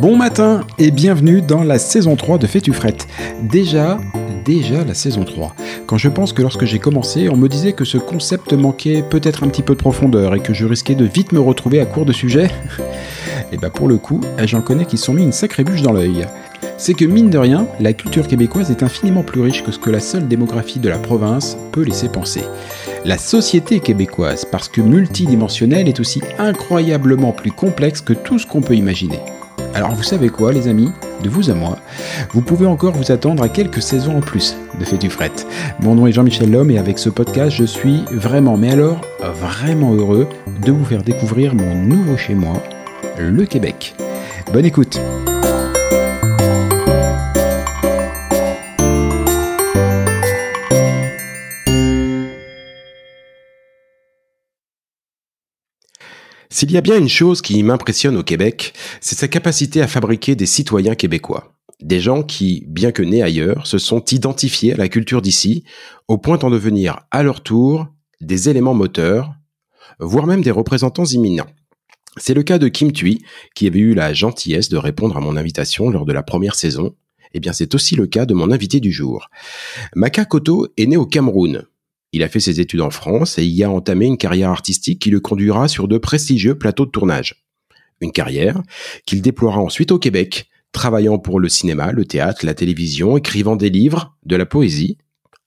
Bon matin et bienvenue dans la saison 3 de Fais-tu. Déjà, déjà la saison 3. Quand je pense que lorsque j'ai commencé, on me disait que ce concept manquait peut-être un petit peu de profondeur et que je risquais de vite me retrouver à court de sujets, et bah pour le coup, j'en connais qui se sont mis une sacrée bûche dans l'œil. C'est que mine de rien, la culture québécoise est infiniment plus riche que ce que la seule démographie de la province peut laisser penser. La société québécoise, parce que multidimensionnelle, est aussi incroyablement plus complexe que tout ce qu'on peut imaginer. Alors vous savez quoi les amis? De vous à moi, vous pouvez encore vous attendre à quelques saisons en plus de Fait du Fret. Mon nom est Jean-Michel Lhomme et avec ce podcast je suis vraiment, mais alors vraiment heureux de vous faire découvrir mon nouveau chez moi, le Québec. Bonne écoute S'il y a bien une chose qui m'impressionne au Québec, c'est sa capacité à fabriquer des citoyens québécois. Des gens qui, bien que nés ailleurs, se sont identifiés à la culture d'ici, au point d'en devenir, à leur tour, des éléments moteurs, voire même des représentants imminents. C'est le cas de Kim Thuy, qui avait eu la gentillesse de répondre à mon invitation lors de la première saison. Eh bien, c'est aussi le cas de mon invité du jour. Maka Koto est né au Cameroun, il a fait ses études en France et y a entamé une carrière artistique qui le conduira sur de prestigieux plateaux de tournage. Une carrière qu'il déploiera ensuite au Québec, travaillant pour le cinéma, le théâtre, la télévision, écrivant des livres, de la poésie,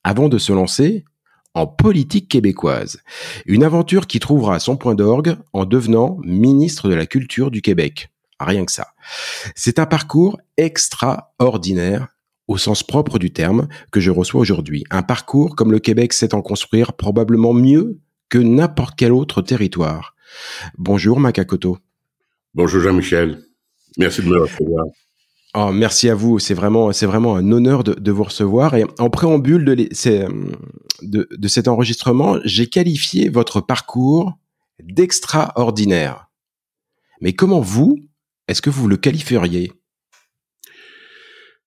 avant de se lancer en politique québécoise. Une aventure qui trouvera son point d'orgue en devenant ministre de la Culture du Québec. Rien que ça. C'est un parcours extraordinaire au sens propre du terme, que je reçois aujourd'hui. Un parcours comme le Québec sait en construire probablement mieux que n'importe quel autre territoire. Bonjour Makakoto. Bonjour Jean-Michel. Merci de me recevoir. Oh, merci à vous. C'est vraiment, c'est vraiment un honneur de, vous recevoir. Et en préambule de, de, de cet enregistrement, j'ai qualifié votre parcours d'extraordinaire. Mais comment vous, est-ce que vous le qualifieriez?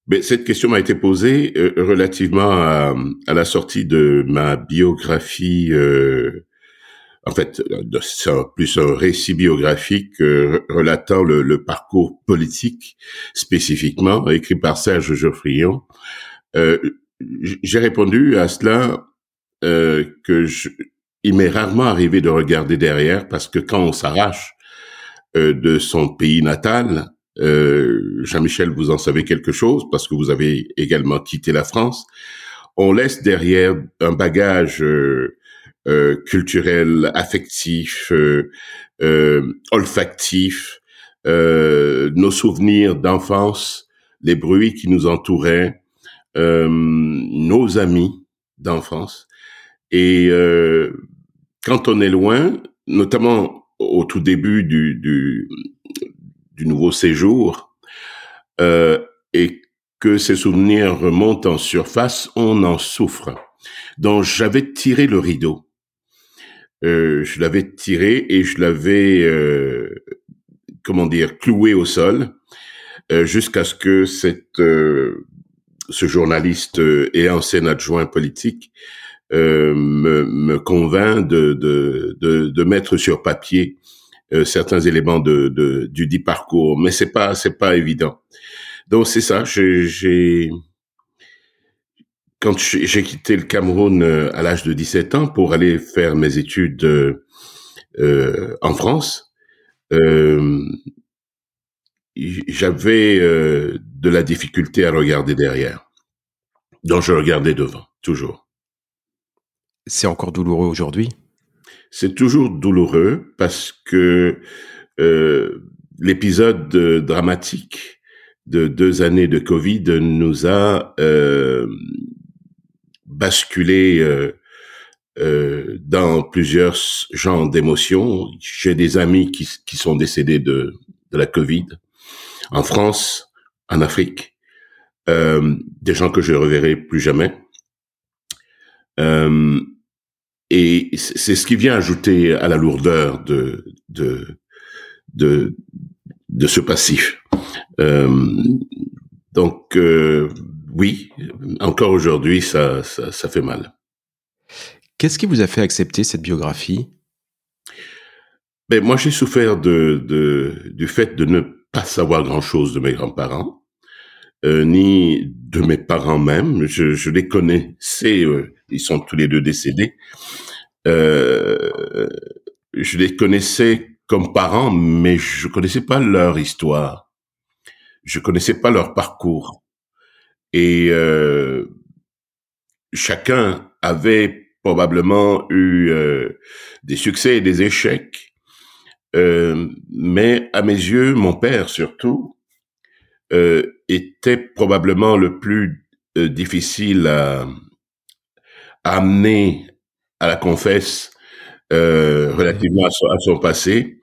Mais cette question m'a été posée euh, relativement à, à, la sortie de ma biographie, euh, en fait, c'est plus un récit biographique euh, relatant le, le, parcours politique spécifiquement, écrit par Serge Geoffrion. Euh, J'ai répondu à cela que je, il m'est rarement arrivé de regarder derrière parce que quand on s'arrache de son pays natal, euh, Jean-Michel, vous en savez quelque chose parce que vous avez également quitté la France. On laisse derrière un bagage euh, euh, culturel, affectif, olfactif, nos souvenirs d'enfance, les bruits qui nous entouraient, euh, nos amis d'enfance. Et euh, quand on est loin, notamment au tout début du, du, du nouveau séjour, euh, et que ces souvenirs remontent en surface, on en souffre. Donc j'avais tiré le rideau. Euh, je l'avais tiré et je l'avais, euh, comment dire, cloué au sol euh, jusqu'à ce que cette, euh, ce journaliste euh, et ancien adjoint politique me, me convainc de, de, de, de, mettre sur papier certains éléments du dit parcours, mais c'est pas c'est pas évident. Donc c'est ça, quand j'ai quitté le Cameroun à l'âge de 17 ans pour aller faire mes études euh, en France, euh, j'avais euh, de la difficulté à regarder derrière. Donc je regardais devant, toujours. C'est encore douloureux aujourd'hui? C'est toujours douloureux parce que euh, l'épisode dramatique de deux années de Covid nous a euh, basculé euh, euh, dans plusieurs genres d'émotions. J'ai des amis qui, sont décédés de, de la Covid en France, en Afrique, euh, des gens que je reverrai plus jamais. Et c'est ce qui vient ajouter à la lourdeur de de de, de ce passif. Euh, donc euh, oui, encore aujourd'hui, ça, ça, ça fait mal. Qu'est-ce qui vous a fait accepter cette biographie? Ben, moi, j'ai souffert de, de, du fait de ne pas savoir grand-chose de mes grands-parents, euh, ni de mes parents même. Je, je les connaissais, ils sont tous les deux décédés. Euh, je les connaissais comme parents, mais je connaissais pas leur histoire. Je connaissais pas leur parcours. Et euh, chacun avait probablement eu euh, des succès et des échecs euh, mais à mes yeux, mon père surtout euh, était probablement le plus euh, difficile à, à, amener à la confesse euh, relativement à son, à son, passé,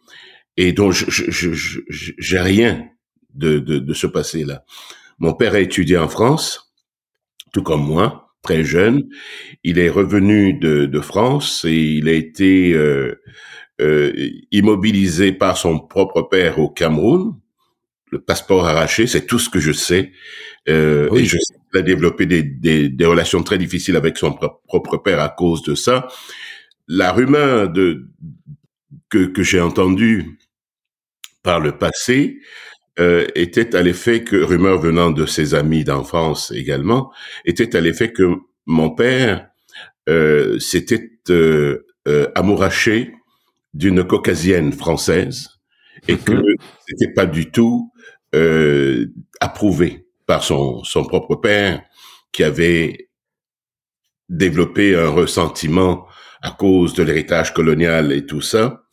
et donc j'ai rien de, de, de ce passé-là. Mon père a étudié en France, tout comme moi, très jeune. Il est revenu de, de France et il a été euh, euh, immobilisé par son propre père au Cameroun, le passeport arraché, c'est tout ce que je sais. Euh, oui. Et je sais qu'il a développé des, des, des, relations très difficiles avec son propre père à cause de ça. La rumeur de, que, que j'ai entendue par le passé euh, était à l'effet que, rumeur venant de ses amis d'enfance également, était à l'effet que mon père euh, s'était euh, euh amouraché d'une caucasienne française et que mhm. c'était pas du tout euh, approuvé par son, son propre père qui avait développé un ressentiment à cause de l'héritage colonial et tout ça.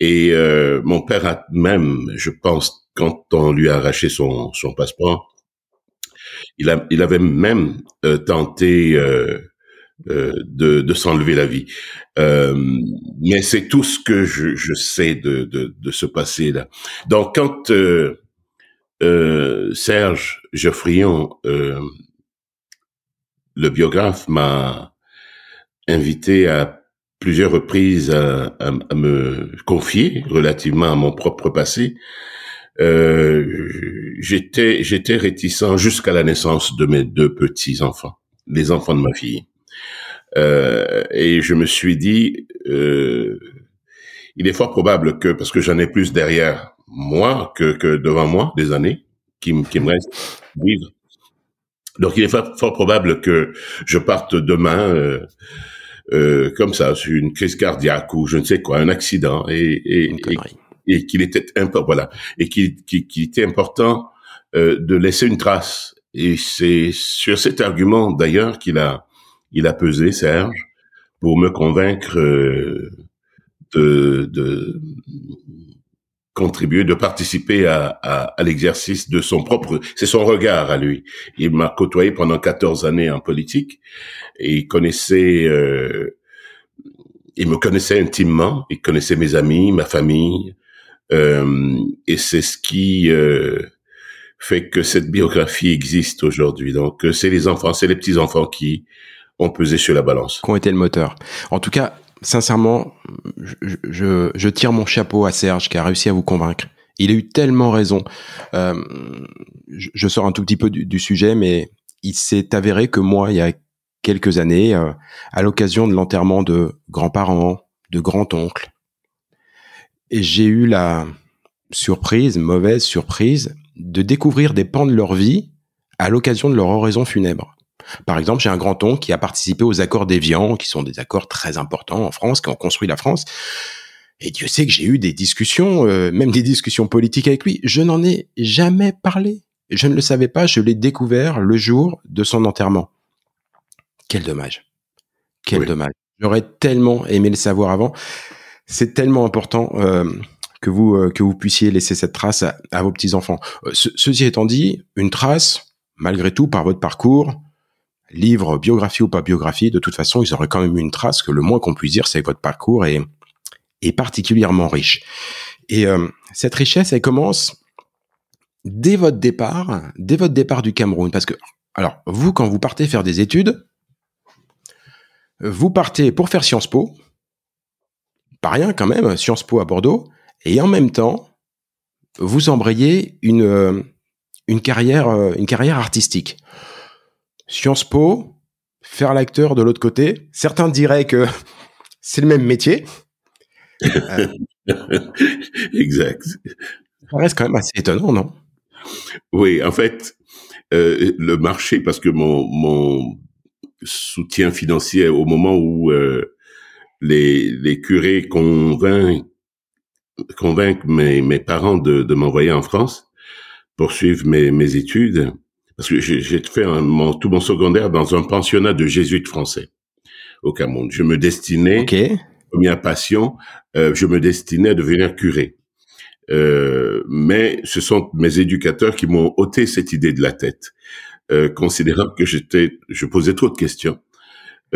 Et euh, mon père a même, je pense, quand on lui a arraché son, son passeport, il, a, il avait même euh, tenté euh, euh, de, de s'enlever la vie. Euh, mais c'est tout ce que je, je sais de, de, de, ce passé-là. Donc, quand euh, Serge Geoffrion, euh, le biographe, m'a invité à plusieurs reprises à, me confier relativement à mon propre passé, euh, j'étais réticent jusqu'à la naissance de mes deux petits enfants, les enfants de ma fille. Et je me suis dit, il est fort probable que, parce que j'en ai plus derrière moi que, que devant moi, des années qui, qui me restent vivre. Donc il est fort, fort, probable que je parte demain euh, euh, comme ça, sur une crise cardiaque ou je ne sais quoi, un accident, et, et, et, et qu'il était important, voilà, et qu'il qu était important euh, de laisser une trace. Et c'est sur cet argument d'ailleurs qu'il a il a pesé, Serge, pour me convaincre euh, de, de, contribuer, de participer à, à, l'exercice de son propre, c'est son regard à lui. Il m'a côtoyé pendant 14 années en politique il connaissait, euh, il me connaissait intimement, il connaissait mes amis, ma famille, euh, et c'est ce qui euh, fait que cette biographie existe aujourd'hui. Donc c'est les enfants, c'est les petits enfants qui ont pesé sur la balance. Qui ont été le moteur. En tout cas, sincèrement, je, tire mon chapeau à Serge qui a réussi à vous convaincre. Il a eu tellement raison. Euh, je, sors un tout petit peu du, sujet, mais il s'est avéré que moi, il y a quelques années, euh, à l'occasion de l'enterrement de grands-parents, de grands-oncles, j'ai eu la surprise, mauvaise surprise, de découvrir des pans de leur vie à l'occasion de leur oraison funèbre. Par exemple, j'ai un grand-oncle qui a participé aux accords d'Évian, qui sont des accords très importants en France, qui ont construit la France. Et Dieu sait que j'ai eu des discussions, euh, même des discussions politiques avec lui. Je n'en ai jamais parlé. Je ne le savais pas, je l'ai découvert le jour de son enterrement. Quel dommage. Quel dommage. J'aurais tellement aimé le savoir avant. C'est tellement important euh, que vous euh, que vous puissiez laisser cette trace à, vos petits enfants. ceci étant dit, une trace, malgré tout, par votre parcours, livre, biographie ou pas biographie, de toute façon, ils auraient quand même une trace que le moins qu'on puisse dire, c'est que votre parcours est, est particulièrement riche. Et euh, cette richesse, elle commence dès votre départ, dès votre départ du Cameroun. Parce que, alors, vous, quand vous partez faire des études, vous partez pour faire Sciences Po, pas rien quand même, Sciences Po à Bordeaux, et en même temps, vous embrayez une, une, carrière, euh, une carrière artistique. Sciences Po, faire l'acteur de l'autre côté. Certains diraient que c'est le même métier. exact. Ça reste quand même assez étonnant, non? Oui, en fait, euh, le marché, parce que mon, mon soutien financier au moment où euh, les, les curés convainquent, convainquent mes, mes parents de, de m'envoyer en France pour suivre mes, mes études, parce que j'ai fait mon, tout mon secondaire dans un pensionnat de jésuites français au Cameroun. Je me destinais, okay. première passion, euh, je me destinais à devenir curé. Euh, mais ce sont mes éducateurs qui m'ont ôté cette idée de la tête, euh, considérant que j'étais, je posais trop de questions,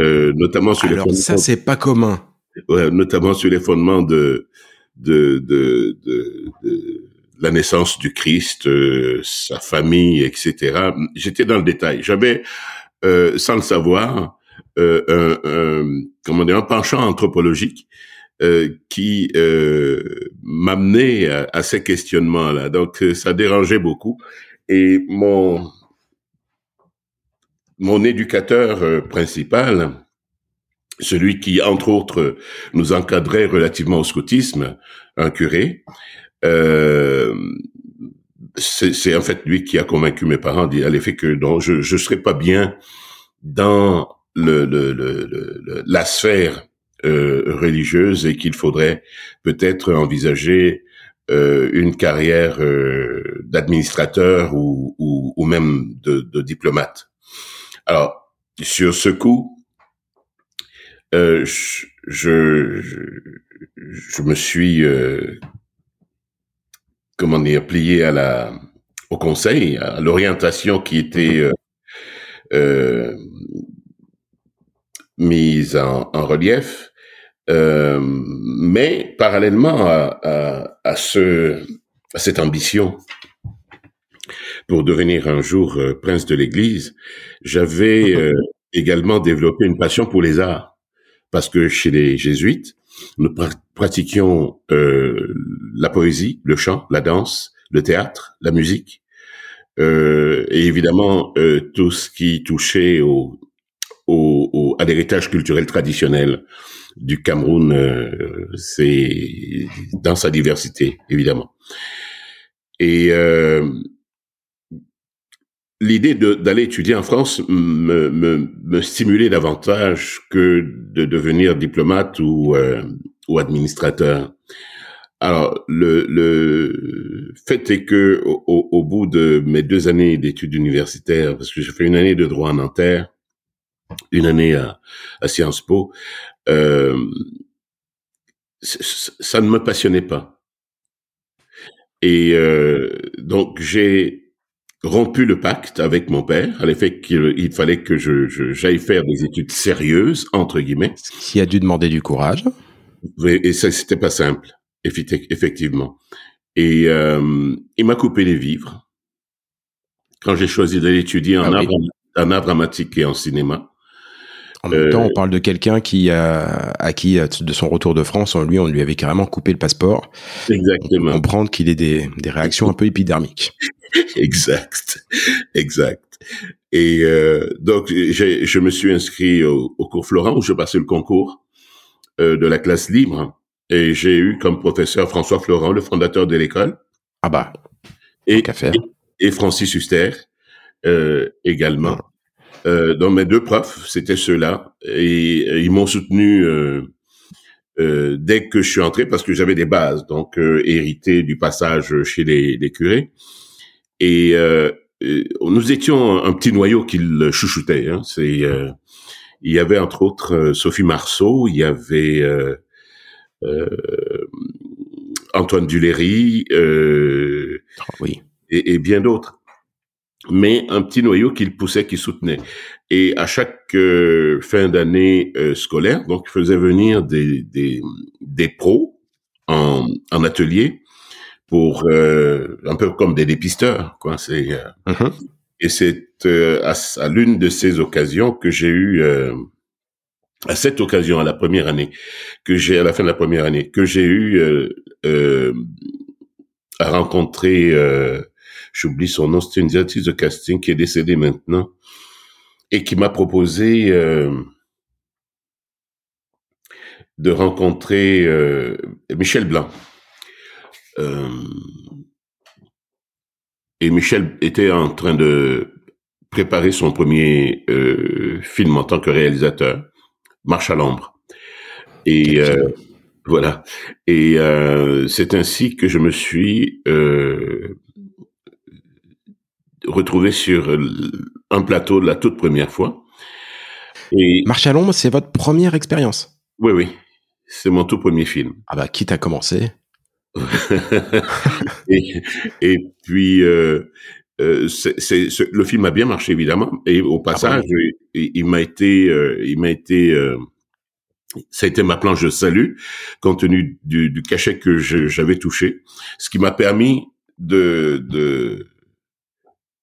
euh, notamment sur Alors, les fondements. ça c'est pas commun. Ouais, notamment sur les fondements de de de, de, de la naissance du Christ, euh, sa famille, etc. J'étais dans le détail. J'avais, euh, sans le savoir, euh, un, un, comment dire, un penchant anthropologique euh, qui euh, m'amenait à, à, ces questionnements-là. Donc, ça dérangeait beaucoup. Et mon mon éducateur principal, celui qui, entre autres, nous encadrait relativement au scoutisme, un curé, euh, c'est en fait lui qui a convaincu mes parents à l'effet que non, je je serais pas bien dans le, le, le, la sphère euh, religieuse et qu'il faudrait peut-être envisager euh, une carrière euh, d'administrateur ou, ou, ou, même de, de, diplomate. Alors sur ce coup, euh, je, je, je, me suis euh, comment dire, plié à la, au conseil, à l'orientation qui était euh, euh, mise en, en relief, euh, mais parallèlement à, à, à, ce, à cette ambition pour devenir un jour prince de l'Église, j'avais euh, également développé une passion pour les arts, parce que chez les jésuites, nous pratiquions euh, la poésie, le chant, la danse, le théâtre, la musique, euh, et évidemment euh, tout ce qui touchait au, au, au à l'héritage culturel traditionnel du Cameroun, euh, c'est dans sa diversité, évidemment. Et euh, l'idée d'aller étudier en France me, me, me, stimulait davantage que de devenir diplomate ou, euh, ou administrateur. Alors, le, le fait est que au, au bout de mes deux années d'études universitaires, parce que j'ai fait une année de droit en Nanterre, une année à, à Sciences Po, euh, ça ne me passionnait pas. Et euh, donc j'ai rompu le pacte avec mon père à l'effet qu'il fallait que je, j'aille faire des études sérieuses entre guillemets. Ce qui a dû demander du courage. Et ça c'était pas simple, effectivement. Et euh, il m'a coupé les vivres quand j'ai choisi d'aller étudier en, ah art, en art dramatique et en cinéma. En même temps, on euh, parle de quelqu'un qui a, à qui, de son retour de France, lui, on lui avait carrément coupé le passeport. Exactement. Comprendre qu'il ait des, des réactions un peu épidermiques. exact, exact. Et euh, donc, je me suis inscrit au, cours Florent où je passais le concours euh, de la classe libre et j'ai eu comme professeur François Florent, le fondateur de l'école. Ah bah. Et, et, Francis Huster euh, également. Euh, donc mes deux profs, c'était ceux-là, et euh, ils m'ont soutenu euh, euh, dès que je suis entré parce que j'avais des bases, donc euh, hérité du passage chez les, les curés. Et nous étions un petit noyau qu'ils chouchoutaient. Hein. C'est, il y avait entre autres Sophie Marceau, il y avait Antoine Duléry, oui. et, et bien d'autres mais un petit noyau qu'il poussait, qui soutenait. Et à chaque euh, fin d'année euh, scolaire, donc il faisait venir des, des, des pros en, en atelier pour euh, un peu comme des dépisteurs, quoi. C'est mm-hmm. et c'est à, à l'une de ces occasions que j'ai eu à cette occasion, à la première année, que j'ai à la fin de la première année, que j'ai eu à rencontrer j'oublie son nom, c'était une directrice de casting qui est décédée maintenant et qui m'a proposé euh, de rencontrer euh, Michel Blanc. Euh, et Michel était en train de préparer son premier film en tant que réalisateur, Marche à l'ombre. Et voilà. Et c'est ainsi que je me suis retrouvé sur un plateau la toute première fois. Et Marche à l'ombre, c'est votre première expérience? Oui, oui. C'est mon tout premier film. Ah bah, quitte à commencer. et, et, puis, euh, euh, le film a bien marché évidemment. Et au ah passage, il, m'a été, euh, il m'a été, euh, ça a été ma planche de salut, compte tenu du, du cachet que j'avais touché, ce qui m'a permis de, de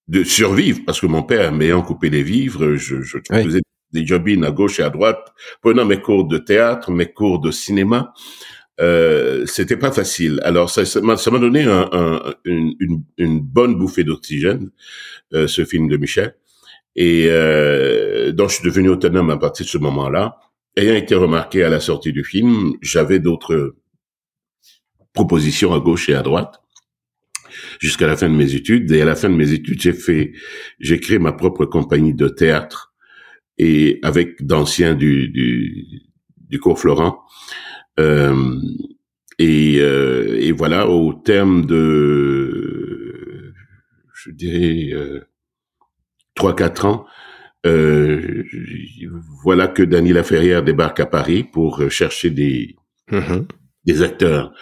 de survivre, parce que mon père m'ayant coupé les vivres, je, je faisais des jobines à gauche et à droite, prenant mes cours de théâtre, mes cours de cinéma. Euh, c'était pas facile. Alors ça, ça m'a donné un, un, une, une, bonne bouffée d'oxygène, euh, ce film de Michel, et euh, donc je suis devenu autonome à partir de ce moment-là. Ayant été remarqué à la sortie du film, j'avais d'autres propositions à gauche et à droite jusqu'à la fin de mes études. Et à la fin de mes études, j'ai fait, j'ai créé ma propre compagnie de théâtre et avec d'anciens du, du, du cours Florent. Euh, et, euh, et voilà, au terme de, je dirais, euh, trois, quatre ans, euh, voilà que Dany Laferrière débarque à Paris pour chercher des, des acteurs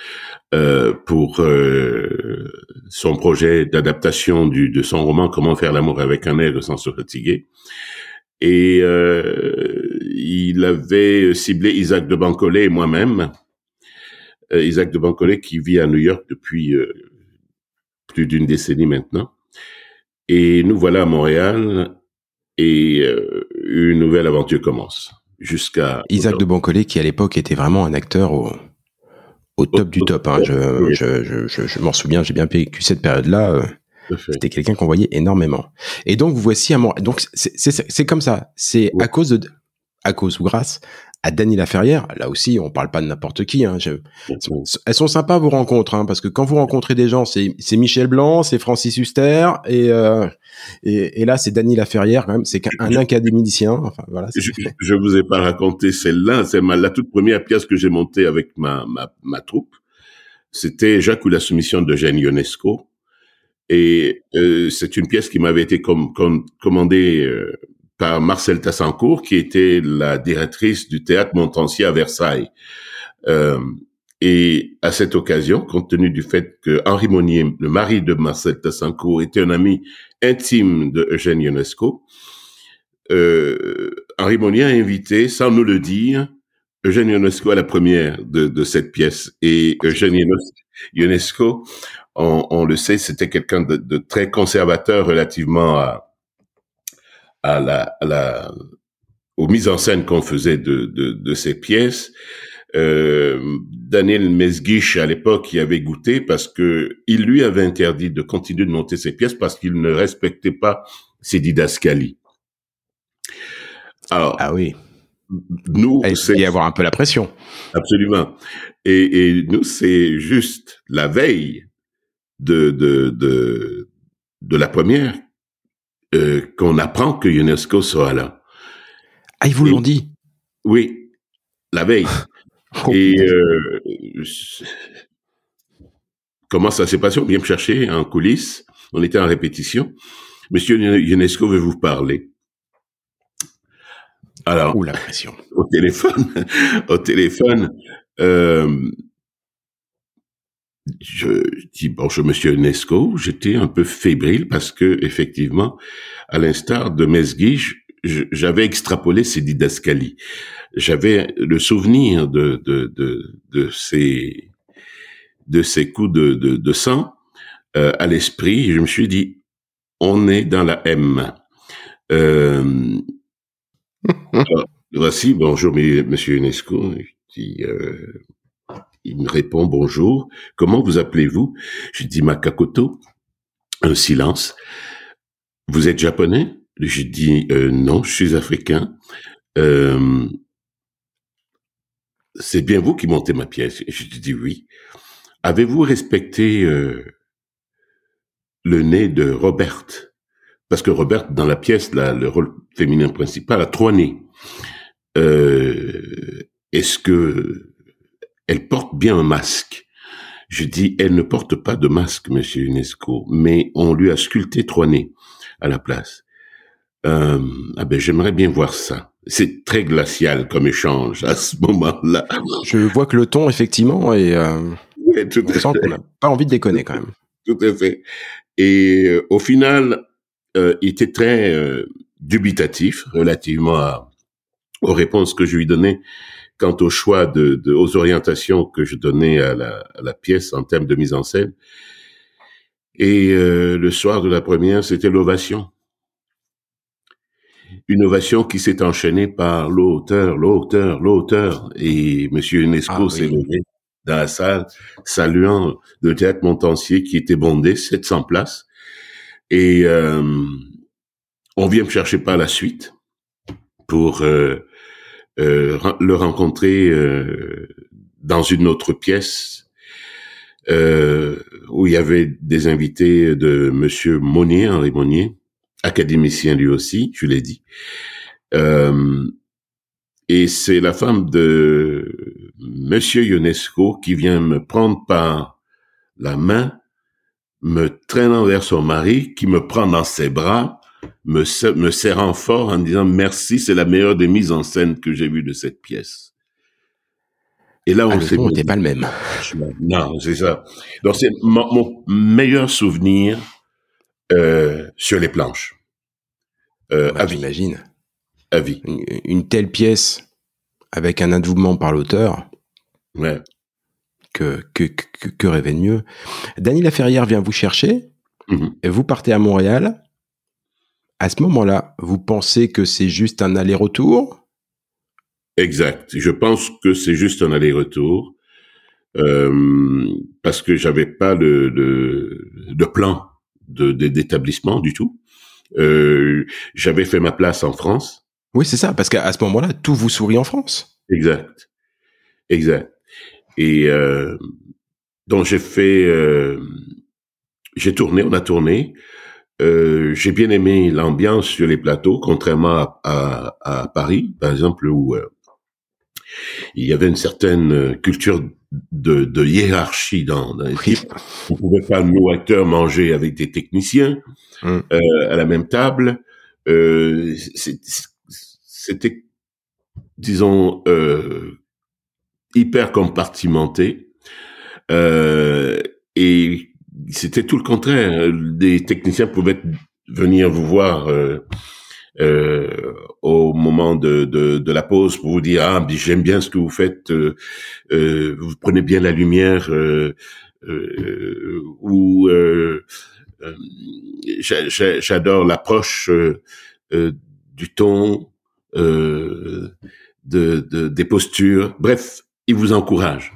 euh, pour euh, son projet d'adaptation de son roman Comment faire l'amour avec un nègre sans se fatiguer. Et euh, il avait ciblé Isaac de Bancolet et moi-même. Euh, Isaac de Bancolet qui vit à New York depuis euh, plus d'une décennie maintenant. Et nous voilà à Montréal et une nouvelle aventure commence. Jusqu'à Isaac de Bancolet qui à l'époque était vraiment un acteur au, au top du top. Hein. Je, je, je, je m'en souviens, j'ai bien vécu cette période-là. Euh, c'était quelqu'un qu'on voyait énormément. Et donc, voici à moi. Donc, c'est comme ça. C'est à cause de, à cause ou grâce à Dany Laferrière, là aussi, on parle pas de n'importe qui. Hein, elles sont sympas vos rencontres, hein, parce que quand vous rencontrez des gens, c'est Michel Blanc, c'est Francis Huster, et, euh, et, et, là, c'est Dany Laferrière, quand même, c'est un académicien. Enfin, voilà, je, je vous ai pas raconté celle-là, c'est la toute première pièce que j'ai montée avec ma, ma, ma troupe. C'était Jacques ou la soumission de Jeanne Ionesco. Et euh, c'est une pièce qui m'avait été com commandée euh, par Marcel Tassancourt, qui était la directrice du théâtre Montancier à Versailles. Euh, Et à cette occasion, compte tenu du fait que Henri Monnier, le mari de Marcel Tassancourt, était un ami intime de Eugène Ionesco, euh, Henri Monnier a invité, sans nous le dire, Eugène Ionesco à la première de, cette pièce. Et Eugène Ionesco, on, on le sait, c'était quelqu'un de, de, très conservateur relativement à, à la, à la aux mises en scène qu'on faisait de, de, de ces pièces. Euh, Daniel Mesguich à l'époque y avait goûté parce que il lui avait interdit de continuer de monter ses pièces parce qu'il ne respectait pas ses didascalies. Alors, ah oui. Nous, c'est y avoir un peu la pression. Absolument. Et, et nous, c'est juste la veille de de de, de la première euh, qu'on apprend que UNESCO sera là. Ah, ils vous l'ont dit? Oui, la veille. Oh, et euh, comment ça s'est passé? On vient me chercher en coulisses. On était en répétition. Monsieur UNESCO veut vous parler. Alors, Ouh, la pression. au téléphone, au téléphone, euh, je dis bonjour Monsieur UNESCO. J'étais un peu fébrile parce que effectivement, à l'instar de Mesguich, j'avais extrapolé ces didascalies. J'avais le souvenir de, de, de, de, ces, de ces coups de, de, de sang euh, à l'esprit. Je me suis dit, on est dans la M. Euh, alors, voici, bonjour Monsieur UNESCO. Dis, euh, il me répond bonjour. Comment vous appelez-vous? Je dis Makakoto. Un silence. Vous êtes japonais? Je dis euh, non, je suis africain. Euh, c'est bien vous qui montez ma pièce. Je dis oui. Avez-vous respecté euh, le nez de Robert? Parce que Robert, dans la pièce, le rôle féminin principal, a trois nez. Est-ce que elle porte bien un masque Je dis, elle ne porte pas de masque, Monsieur UNESCO, mais on lui a sculpté trois nez à la place. Euh, ah ben j'aimerais bien voir ça. C'est très glacial comme échange à ce moment-là. Je vois que le ton effectivement est. Euh, tout on sent qu'on n'a pas envie de déconner quand même. Tout à fait. Et euh, au final, euh, il était très dubitatif relativement à, aux réponses que je lui donnais quant au choix de, de aux orientations que je donnais à la, à la pièce en termes de mise en scène. Et le soir de la première, c'était l'ovation une ovation qui s'est enchaînée par l'auteur, l'auteur, l'auteur. Et Monsieur UNESCO ah s'est levé dans la salle, saluant le théâtre Montancier qui était bondé, 700 places. Et euh, on vient me chercher par la suite pour euh, euh, le rencontrer dans une autre pièce où il y avait des invités de Monsieur Monnier, Henri Monnier, académicien lui aussi, je l'ai dit. Euh, et c'est la femme de Monsieur Ionesco qui vient me prendre par la main, me traînant vers son mari, qui me prend dans ses bras, me, me serrant fort en disant merci, c'est la meilleure des mises en scène que j'ai vues de cette pièce. Et là, on ah, s'est pas le même. Non, c'est ça. Donc c'est mon meilleur souvenir euh, sur les planches. Euh, bah, J'imagine. À vie. Une, telle pièce avec un adoubement par l'auteur. Ouais. Que, que, que, que rêver de mieux. Dany Laferrière vient vous chercher. Mm-hmm. Et vous partez à Montréal. À ce moment-là, vous pensez que c'est juste un aller-retour? Exact. Je pense que c'est juste un aller-retour. Euh, parce que j'avais pas de plan d'établissement du tout. Euh, j'avais fait ma place en France. Oui, c'est ça, parce qu'à ce moment-là, tout vous sourit en France. Exact, exact. Et euh, donc j'ai fait, j'ai tourné, on a tourné. Euh, j'ai bien aimé l'ambiance sur les plateaux, contrairement à, à, à Paris, par exemple, où euh, il y avait une certaine culture de, de hiérarchie dans, dans l'équipe. On pouvait pas, nous, acteurs, manger avec des techniciens mm. euh, à la même table. Euh, C'était, disons, euh, hyper compartimenté. Euh, et c'était tout le contraire. Des techniciens pouvaient venir vous voir euh, euh, au moment de, de, de, la pause pour vous dire ah j'aime bien ce que vous faites, euh, euh vous prenez bien la lumière euh, euh, ou j'adore l'approche du ton, de, de, des postures. Bref, il vous encourage.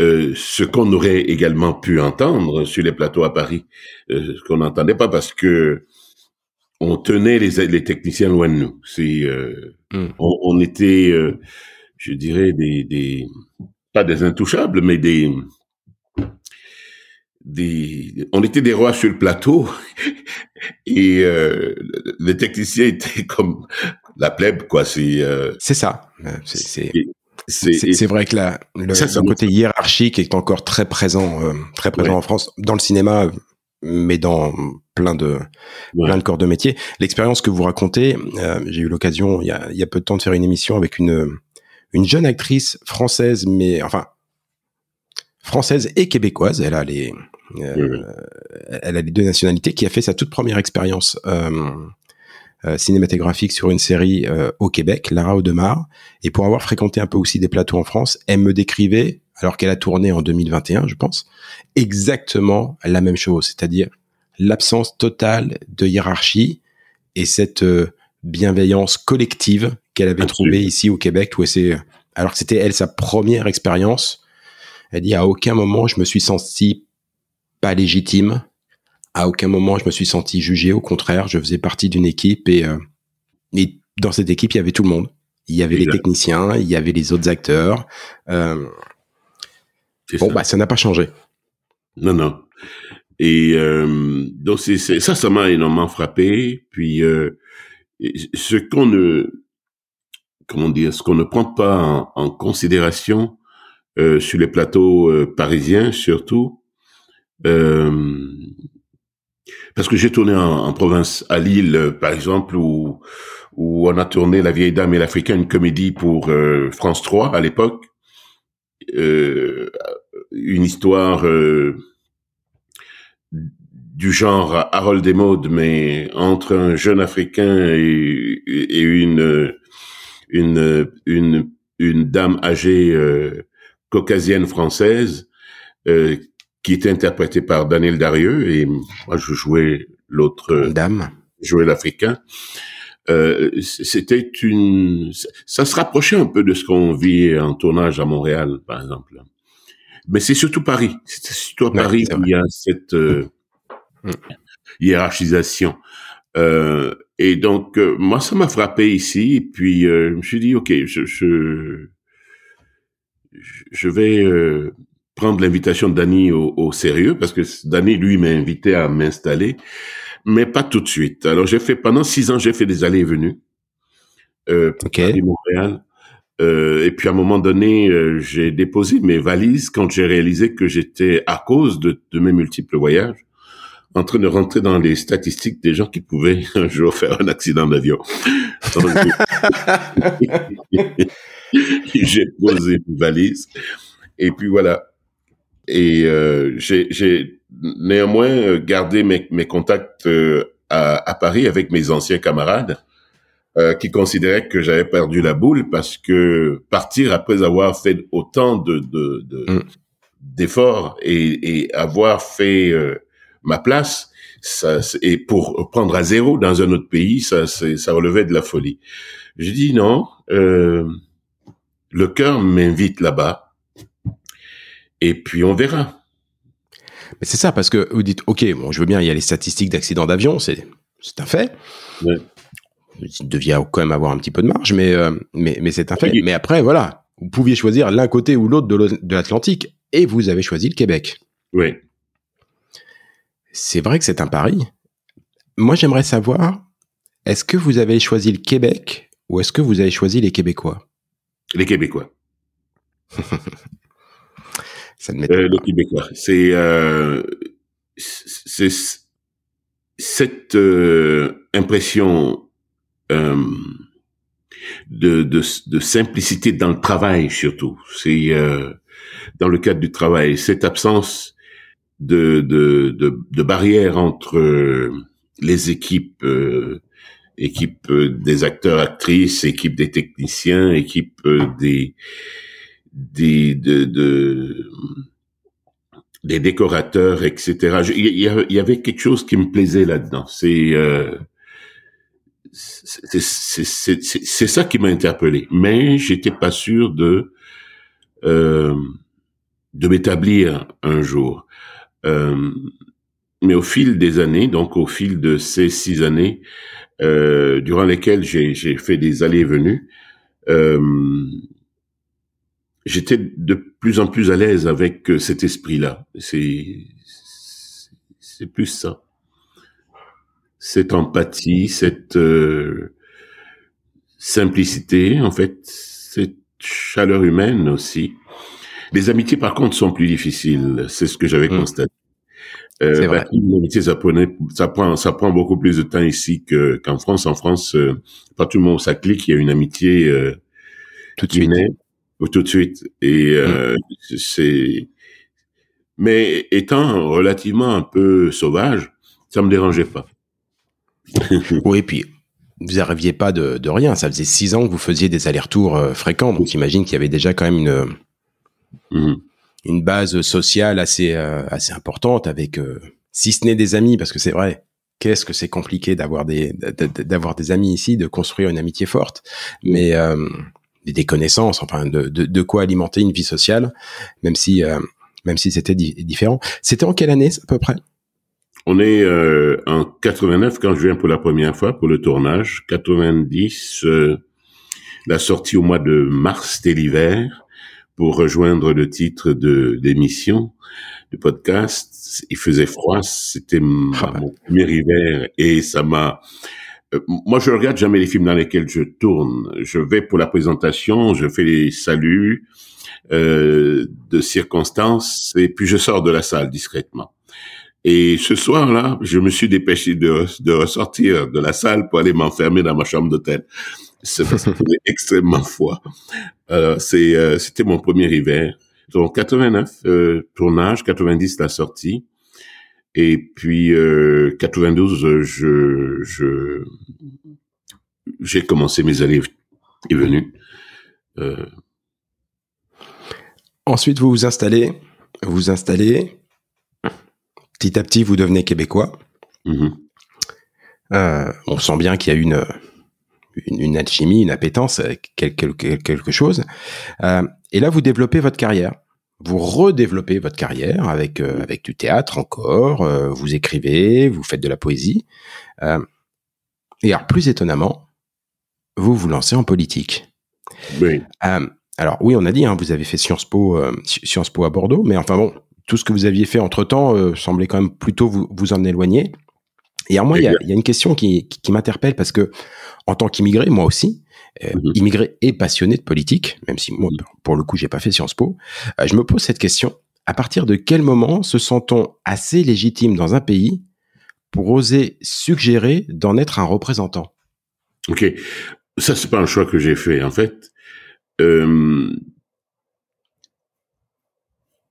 Euh, ce qu'on aurait également pu entendre sur les plateaux à Paris, euh, ce qu'on n'entendait pas parce que on tenait les, les techniciens loin de nous. C'est, euh, hmm. on, on, était, je dirais, des, des, pas des intouchables, mais des, des, on était des rois sur le plateau et les techniciens étaient comme la plèbe, quoi. C'est, c'est ça. C'est, c'est vrai que la, le, côté hiérarchique est encore très présent, euh, très présent en France, dans le cinéma, mais dans plein de plein de corps de métier. L'expérience que vous racontez, euh, j'ai eu l'occasion il y, a, y a peu de temps de faire une émission avec une une jeune actrice française, mais enfin française et québécoise. Elle a les euh, elle a les deux nationalités, qui a fait sa toute première expérience euh, cinématographique sur une série euh, au Québec, Lara Audemars. Et pour avoir fréquenté un peu aussi des plateaux en France, elle me décrivait, alors qu'elle a tourné en 2021, je pense, exactement la même chose, c'est-à-dire l'absence totale de hiérarchie et cette euh, bienveillance collective qu'elle avait trouvée ici au Québec, où elle alors que c'était elle sa première expérience. Elle dit à aucun moment je me suis senti pas légitime, à aucun moment je me suis senti jugé. Au contraire, je faisais partie d'une équipe et, euh, et dans cette équipe, il y avait tout le monde. Il y avait les techniciens, il y avait les autres acteurs. Euh, bon, ça. bah ça n'a pas changé. Non, non. Et euh, donc c'est ça, ça m'a énormément frappé. Puis ce qu'on ne, comment dire, ce qu'on ne prend pas en, en considération sur les plateaux parisiens surtout, euh, parce que j'ai tourné en, province, à Lille, euh, par exemple, où, on a tourné La vieille dame et l'Africain, une comédie pour euh, France 3 à l'époque. Euh, une histoire du genre Harold des modes, mais entre un jeune Africain et, et une, une, une dame âgée caucasienne française qui était interprété par Daniel Darieux et moi je jouais l'autre dame, jouais l'africain. Euh, c'était une, ça se rapprochait un peu de ce qu'on vit en tournage à Montréal, par exemple. Mais c'est surtout Paris. C'est surtout à Paris qu'il y a cette euh, mm. hiérarchisation. Euh, et donc, euh, moi, ça m'a frappé ici. Et puis, euh, je me suis dit, OK, je, je, je vais prendre l'invitation de Danny au, sérieux parce que Danny, lui, m'a invité à m'installer, mais pas tout de suite. Alors, j'ai fait, pendant six ans, j'ai fait des allées et venues. Euh, Paris, Montréal. Euh, et puis, à un moment donné, euh, j'ai déposé mes valises quand j'ai réalisé que j'étais, à cause de, de mes multiples voyages, en train de rentrer dans les statistiques des gens qui pouvaient un jour faire un accident d'avion. j'ai posé mes valises. Et puis voilà. Et euh, j'ai néanmoins euh, gardé mes, mes contacts euh, à, à, Paris avec mes anciens camarades euh, qui considéraient que j'avais perdu la boule parce que partir après avoir fait autant de mm. d'efforts de, et, et, avoir fait ma place, ça, et pour prendre à zéro dans un autre pays, ça, ça relevait de la folie. J'ai dit non, euh, le cœur m'invite là-bas et puis on verra. Mais c'est ça, parce que vous dites, OK, bon, je veux bien, il y a les statistiques d'accidents d'avion, c'est, c'est un fait. Ouais. Il devient quand même avoir un petit peu de marge, mais, euh, mais, mais c'est un fait. Mais après, voilà, vous pouviez choisir l'un côté ou l'autre de l'Atlantique, et vous avez choisi le Québec. Oui. C'est vrai que c'est un pari. Moi, j'aimerais savoir, est-ce que vous avez choisi le Québec ou est-ce que vous avez choisi les Québécois? Les Québécois. Ça ne euh, le Québécois. C'est euh, cette euh, impression euh, de, de, de simplicité dans le travail surtout. C'est euh, dans le cadre du travail cette absence de de, de, de barrière entre les équipes, euh, équipe des acteurs actrices, équipe des techniciens, équipe des des de, de des décorateurs, etc. Il y, avait quelque chose qui me plaisait là-dedans. C'est euh, c'est ça qui m'a interpellé. Mais j'étais pas sûr de euh, de m'établir un jour. Euh, mais au fil des années, donc au fil de ces six années, euh, durant lesquelles j'ai fait des allées et venues, j'étais de plus en plus à l'aise avec euh, cet esprit-là. C'est c'est plus ça. Cette empathie, cette euh, simplicité, en fait, cette chaleur humaine aussi. Les amitiés, par contre, sont plus difficiles. C'est ce que j'avais mmh. constaté. Euh, bah, l'amitié, ça, ça prend, ça prend beaucoup plus de temps ici que qu'en France. En France, euh, pas tout le monde ça clique, il y a une amitié euh, tout de suite tout de suite. Et euh, mm. c'est, mais étant relativement un peu sauvage, ça me dérangeait pas. oui, puis vous n'arriviez pas de, de, rien. Ça faisait six ans que vous faisiez des allers-retours euh, fréquents, donc j'imagine qu'il y avait déjà quand même une mm. une base sociale assez euh, assez importante avec, si ce n'est des amis, parce que c'est vrai. Qu'est-ce que c'est compliqué d'avoir des d'avoir des amis ici, de construire une amitié forte, mais des connaissances, enfin de, de, de, quoi alimenter une vie sociale, même si euh, même si c'était différent. C'était en quelle année à peu près? On est euh, en 89 quand je viens pour la première fois pour le tournage. 90, euh, la sortie au mois de mars, c'était l'hiver, pour rejoindre le titre de d'émission de podcast. Il faisait froid, c'était ah mon premier hiver et ça m'a moi, je regarde jamais les films dans lesquels je tourne. Je vais pour la présentation, je fais les saluts euh, de circonstances et puis je sors de la salle discrètement. Et ce soir-là, je me suis dépêché de, de ressortir de la salle pour aller m'enfermer dans ma chambre d'hôtel. C'était extrêmement froid. Euh, c'est, c'était mon premier hiver. Donc 89 euh, tournage, 90 la sortie. Et puis euh, 92, je, je j'ai commencé mes allées et venues. Euh... Ensuite, vous vous installez, vous vous installez. Petit à petit, vous devenez québécois. Mm-hmm. euh, on sent bien qu'il y a une, une, une, alchimie, une appétence, quelque, quelque chose. Euh, et là, vous développez votre carrière vous redéveloppez votre carrière avec euh, avec du théâtre encore, euh, vous écrivez, vous faites de la poésie. Euh, et alors plus étonnamment, vous vous lancez en politique. Oui. alors oui, on a dit, hein, vous avez fait Sciences Po, Sciences Po à Bordeaux, mais enfin bon, tout ce que vous aviez fait entre temps semblait quand même plutôt vous vous en éloigner. Et alors moi, il y a, y a, une question qui, qui, qui m'interpelle parce que en tant qu'immigré, moi aussi, euh, mhm. immigré et passionné de politique, même si moi, pour le coup, j'ai pas fait Sciences Po, euh, je me pose cette question. À partir de quel moment se sent-on assez légitime dans un pays pour oser suggérer d'en être un représentant? Ok, ça c'est pas un choix que j'ai fait. En fait, euh,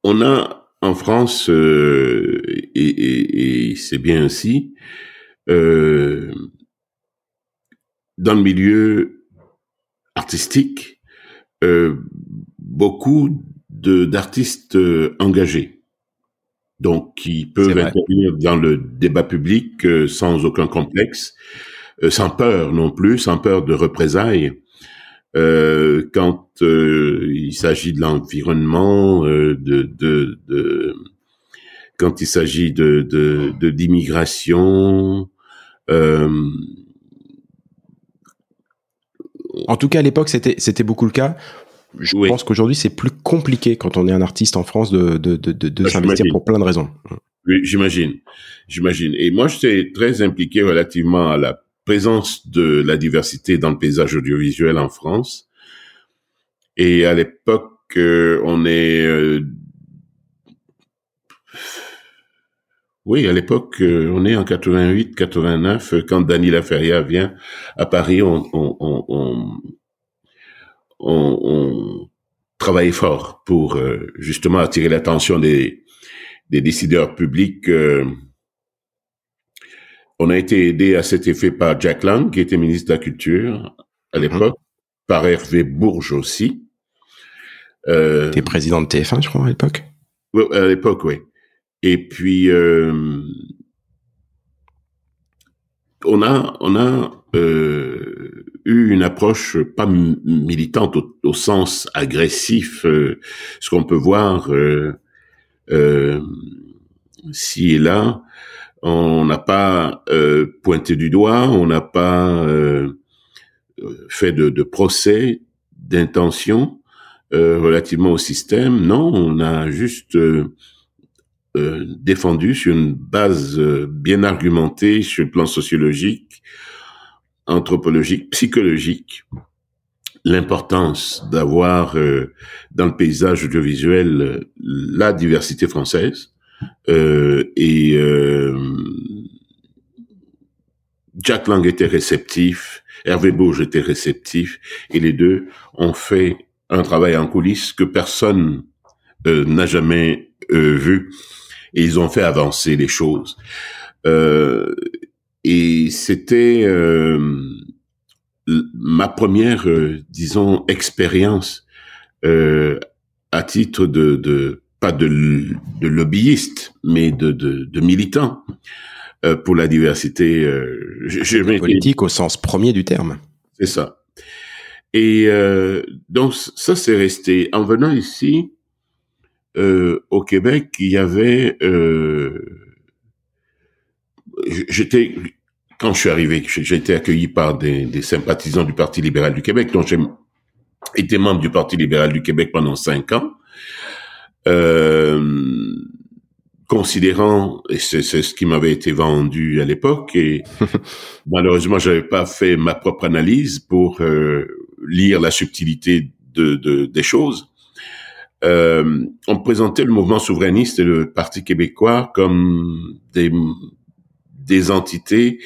on a en France euh, et, et, et c'est bien ainsi euh, dans le milieu artistique, euh, beaucoup d'artistes euh, engagés, donc qui peuvent intervenir dans le débat public euh, sans aucun complexe, euh, sans peur non plus, sans peur de représailles. quand il s'agit de l'environnement, de, de, de, quand il s'agit de d'immigration, de, en tout cas, à l'époque, c'était c'était beaucoup le cas. Je pense qu'aujourd'hui, c'est plus compliqué quand on est un artiste en France de de de, de, ah, s'investir pour plein de raisons. Oui, j'imagine, j'imagine. Et moi, j'étais très impliqué relativement à la présence de la diversité dans le paysage audiovisuel en France. Et à l'époque, euh, on est euh, Oui, à l'époque, euh, on est en 88, 89, quand Dany Laferrière vient à Paris, on, on, on, on, on travaillait fort pour euh, justement attirer l'attention des, des décideurs publics. Euh. on a été aidé à cet effet par Jack Lang, qui était ministre de la Culture à mhm. l'époque, par Hervé Bourges aussi. Euh, T'es président de TF1, je crois, à l'époque. Oui, à l'époque, oui. Et puis, euh, on a, on a euh, eu une approche pas militante au, sens agressif, euh, ce qu'on peut voir euh, euh, ci et là. On n'a pas pointé du doigt, on n'a pas fait de, de procès d'intention relativement au système. Non, on a juste euh, défendu sur une base euh, bien argumentée sur le plan sociologique, anthropologique, psychologique, l'importance d'avoir euh, dans le paysage audiovisuel la diversité française et Jack Lang était réceptif, Hervé Bourges était réceptif, et les deux ont fait un travail en coulisses que personne n'a jamais vu et ils ont fait avancer les choses. Euh, et c'était euh, ma première, euh, disons, expérience euh, à titre de, de pas de, de, lobbyiste, mais de, de, de militant euh, pour la diversité. Euh, politique au sens premier du terme. C'est ça. Et donc ça, c'est resté. En venant ici, euh, au Québec, il y avait, euh, j'étais, quand je suis arrivé, j'ai été accueilli par des, des, sympathisants du Parti libéral du Québec, dont j'ai été membre du Parti libéral du Québec pendant cinq ans, euh, considérant, et c'est ce qui m'avait été vendu à l'époque, et malheureusement, j'avais pas fait ma propre analyse pour euh, lire la subtilité de, de, des choses euh, on présentait le mouvement souverainiste et le Parti québécois comme des, des entités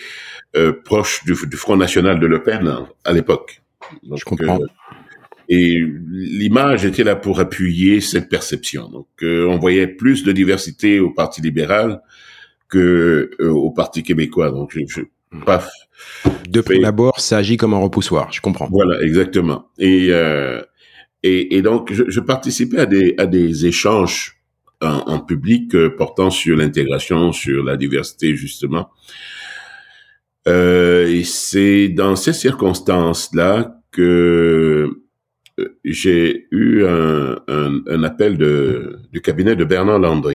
euh, proches du, Front national de Le Pen à l'époque. Je comprends. Euh, et l'image était là pour appuyer cette perception. Donc, euh, on voyait plus de diversité au Parti libéral que au Parti québécois. Donc, je, je paf. De prime abord, ça agit comme un repoussoir. Je comprends. Voilà, exactement. Et et, donc, je, participais à des, échanges en, public euh, portant sur l'intégration, sur la diversité, justement. Euh, et c'est dans ces circonstances-là que euh, j'ai eu un, appel du cabinet de Bernard Landry.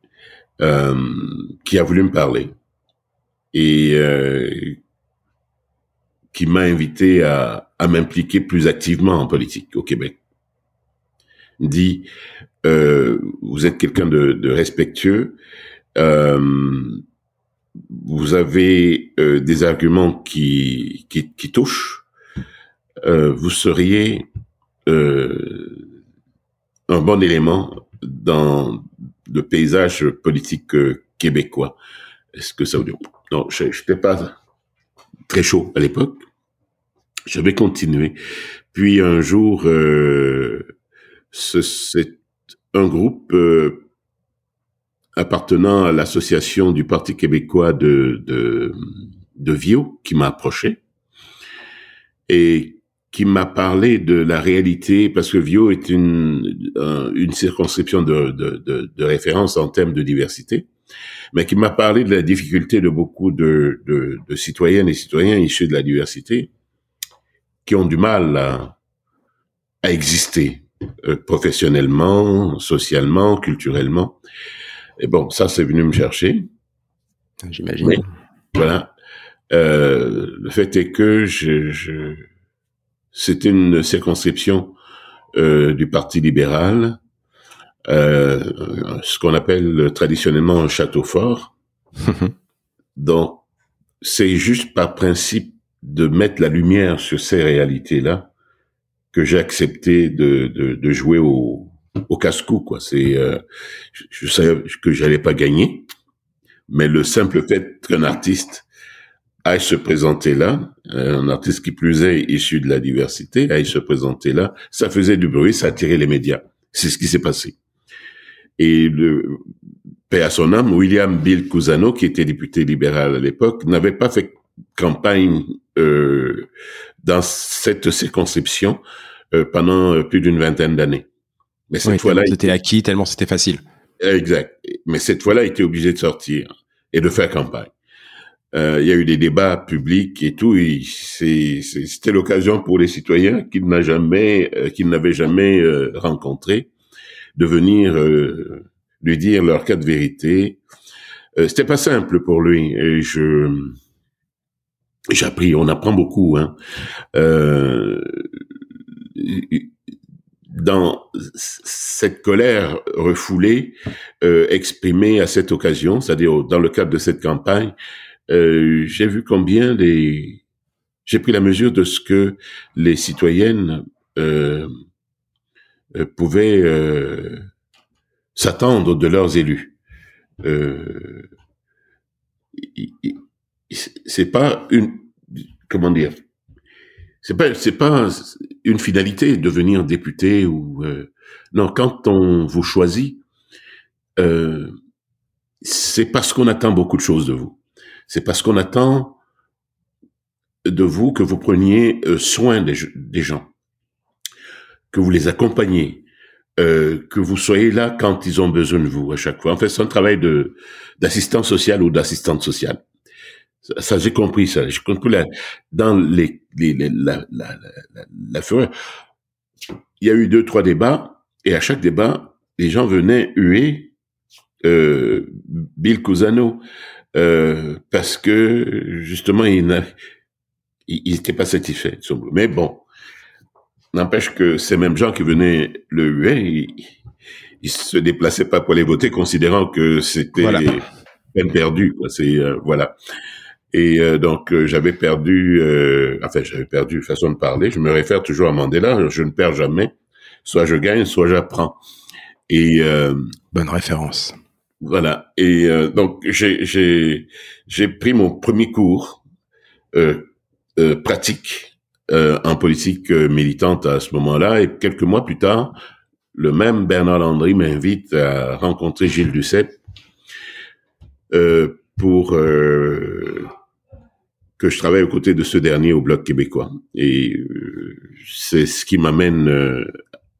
Euh, qui a voulu me parler et euh, qui m'a invité à, à m'impliquer plus activement en politique au Québec. Dit, euh, vous êtes quelqu'un de, de, respectueux, euh, vous avez euh, des arguments qui, qui, qui touchent, vous seriez un bon élément dans le paysage politique euh, québécois. Est-ce que ça veut dire Non, je n'étais pas très chaud à l'époque. J'avais continué. Puis un jour, euh, c'est un groupe euh, appartenant à l'association du Parti québécois de, de, de Vio qui m'a approché et qui m'a parlé de la réalité, parce que Vio est une, une circonscription de, de, de, de, référence en termes de diversité, mais qui m'a parlé de la difficulté de beaucoup de, de, de citoyennes et citoyens issus de la diversité qui ont du mal à, à exister euh, professionnellement, socialement, culturellement. Et bon, ça, c'est venu me chercher. J'imagine. Voilà. Euh, le fait est que je, je c'était une circonscription euh, du Parti libéral, euh, ce qu'on appelle traditionnellement un château fort. Donc, c'est juste par principe de mettre la lumière sur ces réalités-là que j'ai accepté de, de, de, jouer au, au casse-cou. Quoi. C'est, euh, je, je, savais que j'allais pas gagner, mais le simple fait qu'un artiste aille se présenter là, euh, un artiste qui plus est issu de la diversité, aille se présenter là, ça faisait du bruit, ça attirait les médias. C'est ce qui s'est passé. Et le paix à son âme, William Bill Cusano, qui était député libéral à l'époque, n'avait pas fait campagne euh, dans cette circonscription euh, pendant plus d'une vingtaine d'années. Mais cette fois-là, c'était acquis tellement c'était facile. Exact. Mais cette fois-là, il était obligé de sortir et de faire campagne. Euh, il y a eu des débats publics et tout. C'était l'occasion pour les citoyens qu'ils n'a jamais, euh, qu'ils n'avaient jamais euh, rencontrés, de venir euh, lui dire leur cas de vérité. C'était pas simple pour lui. Et je j'ai appris. On apprend beaucoup. Hein. dans cette colère refoulée exprimée à cette occasion, c'est-à-dire dans le cadre de cette campagne, euh, j'ai vu combien les, j'ai pris la mesure de ce que les citoyennes euh, euh pouvaient euh, s'attendre de leurs élus. C'est pas une, comment dire, c'est pas, c'est pas une finalité de devenir député ou non. Quand on vous choisit, c'est parce qu'on attend beaucoup de choses de vous c'est parce qu'on attend de vous que vous preniez euh, soin des, gens, que vous les accompagniez, euh, que vous soyez là quand ils ont besoin de vous à chaque fois. En fait, c'est un travail d'assistant social ou d'assistante sociale. Ça, j'ai compris ça. J'ai compris la, dans la, la fureur. Il y a eu deux trois débats et à chaque débat, les gens venaient huer euh, Bill Cusano euh, parce que justement il n'était pas satisfait Mais bon, n'empêche que ces mêmes gens qui venaient le huer, ils, se déplaçaient pas pour les voter, considérant que c'était peine perdue. C'est euh, voilà. Et euh, donc j'avais perdu, enfin j'avais perdu façon de parler. Je me réfère toujours à Mandela. Je ne perds jamais. Soit je gagne, soit j'apprends. Et bonne référence. Voilà. Et euh, donc j'ai j'ai pris mon premier cours euh, euh, pratique en politique militante à ce moment-là. Et quelques mois plus tard, le même Bernard Landry m'invite à rencontrer Gilles Duceppe pour que je travaille aux côtés de ce dernier au bloc québécois. Et c'est ce qui m'amène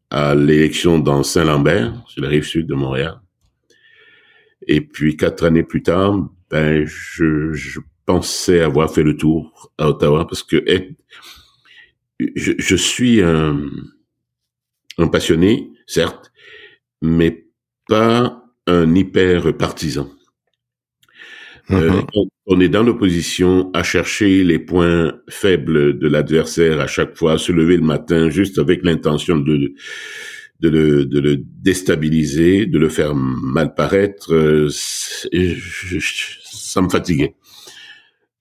à l'élection dans Saint-Lambert, sur la rive sud de Montréal. Et puis quatre années plus tard, ben je, je pensais avoir fait le tour à Ottawa parce que je, je, suis un, un passionné, certes, mais pas un hyper partisan. Euh, mm-hmm. on, est dans l'opposition à chercher les points faibles de l'adversaire à chaque fois, se lever le matin juste avec l'intention de, de le, déstabiliser, de le faire mal paraître, euh, ça me fatiguait.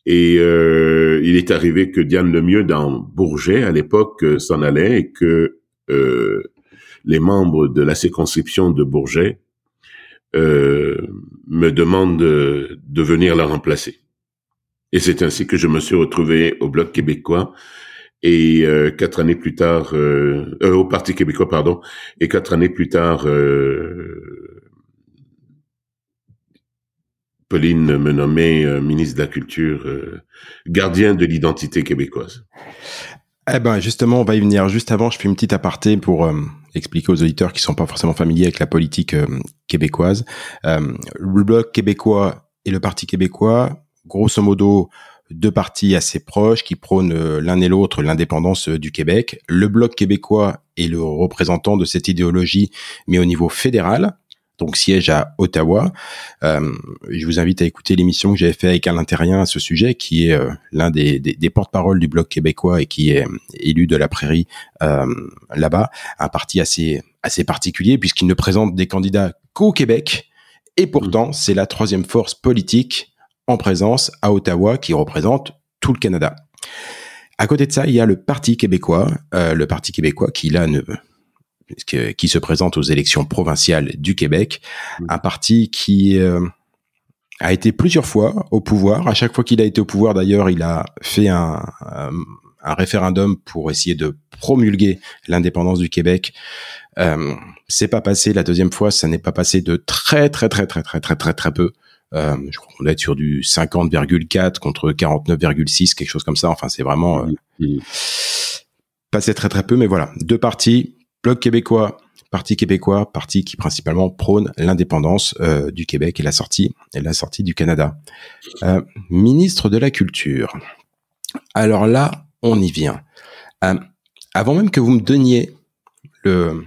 Et euh, il est arrivé que Diane Lemieux dans Bourget à l'époque euh, s'en allait et que les membres de la circonscription de Bourget me demandent de, de venir la remplacer. Et c'est ainsi que je me suis retrouvé au Bloc québécois et euh, quatre années plus tard, euh, euh, au Parti québécois, pardon, et quatre années plus tard, Pauline me nommait ministre de la Culture, gardien de l'identité québécoise. Eh ben justement, on va y venir. Juste avant, je fais une petite aparté pour expliquer aux auditeurs qui sont pas forcément familiers avec la politique québécoise. le bloc québécois et le Parti québécois, grosso modo, deux partis assez proches qui prônent l'un et l'autre l'indépendance du Québec. Le bloc québécois est le représentant de cette idéologie, mais au niveau fédéral donc siège à Ottawa. Euh, je vous invite à écouter l'émission que j'avais fait avec Alain Terrien à ce sujet, qui est euh, l'un des, des, porte-parole du Bloc québécois et qui est euh, élu de la Prairie là-bas. Un parti assez assez particulier puisqu'il ne présente des candidats qu'au Québec. Et pourtant, mmh. c'est la troisième force politique en présence à Ottawa qui représente tout le Canada. À côté de ça, il y a le Parti québécois, le Parti québécois qui là ne qui se présente aux élections provinciales du Québec, un parti qui euh, a été plusieurs fois au pouvoir. À chaque fois qu'il a été au pouvoir, d'ailleurs, il a fait un, un, référendum pour essayer de promulguer l'indépendance du Québec. Euh, c'est pas passé la deuxième fois, ça n'est pas passé de très très très très très très très très peu. Euh, je crois qu'on doit être sur du 50,4 contre 49,6, quelque chose comme ça. Enfin, c'est vraiment euh, passé très très peu, mais voilà, deux partis Bloc québécois, Parti québécois, parti qui principalement prône l'indépendance euh, du Québec et la sortie et la sortie du Canada. Euh, ministre de la Culture. Alors là, on y vient. Avant même que vous me donniez le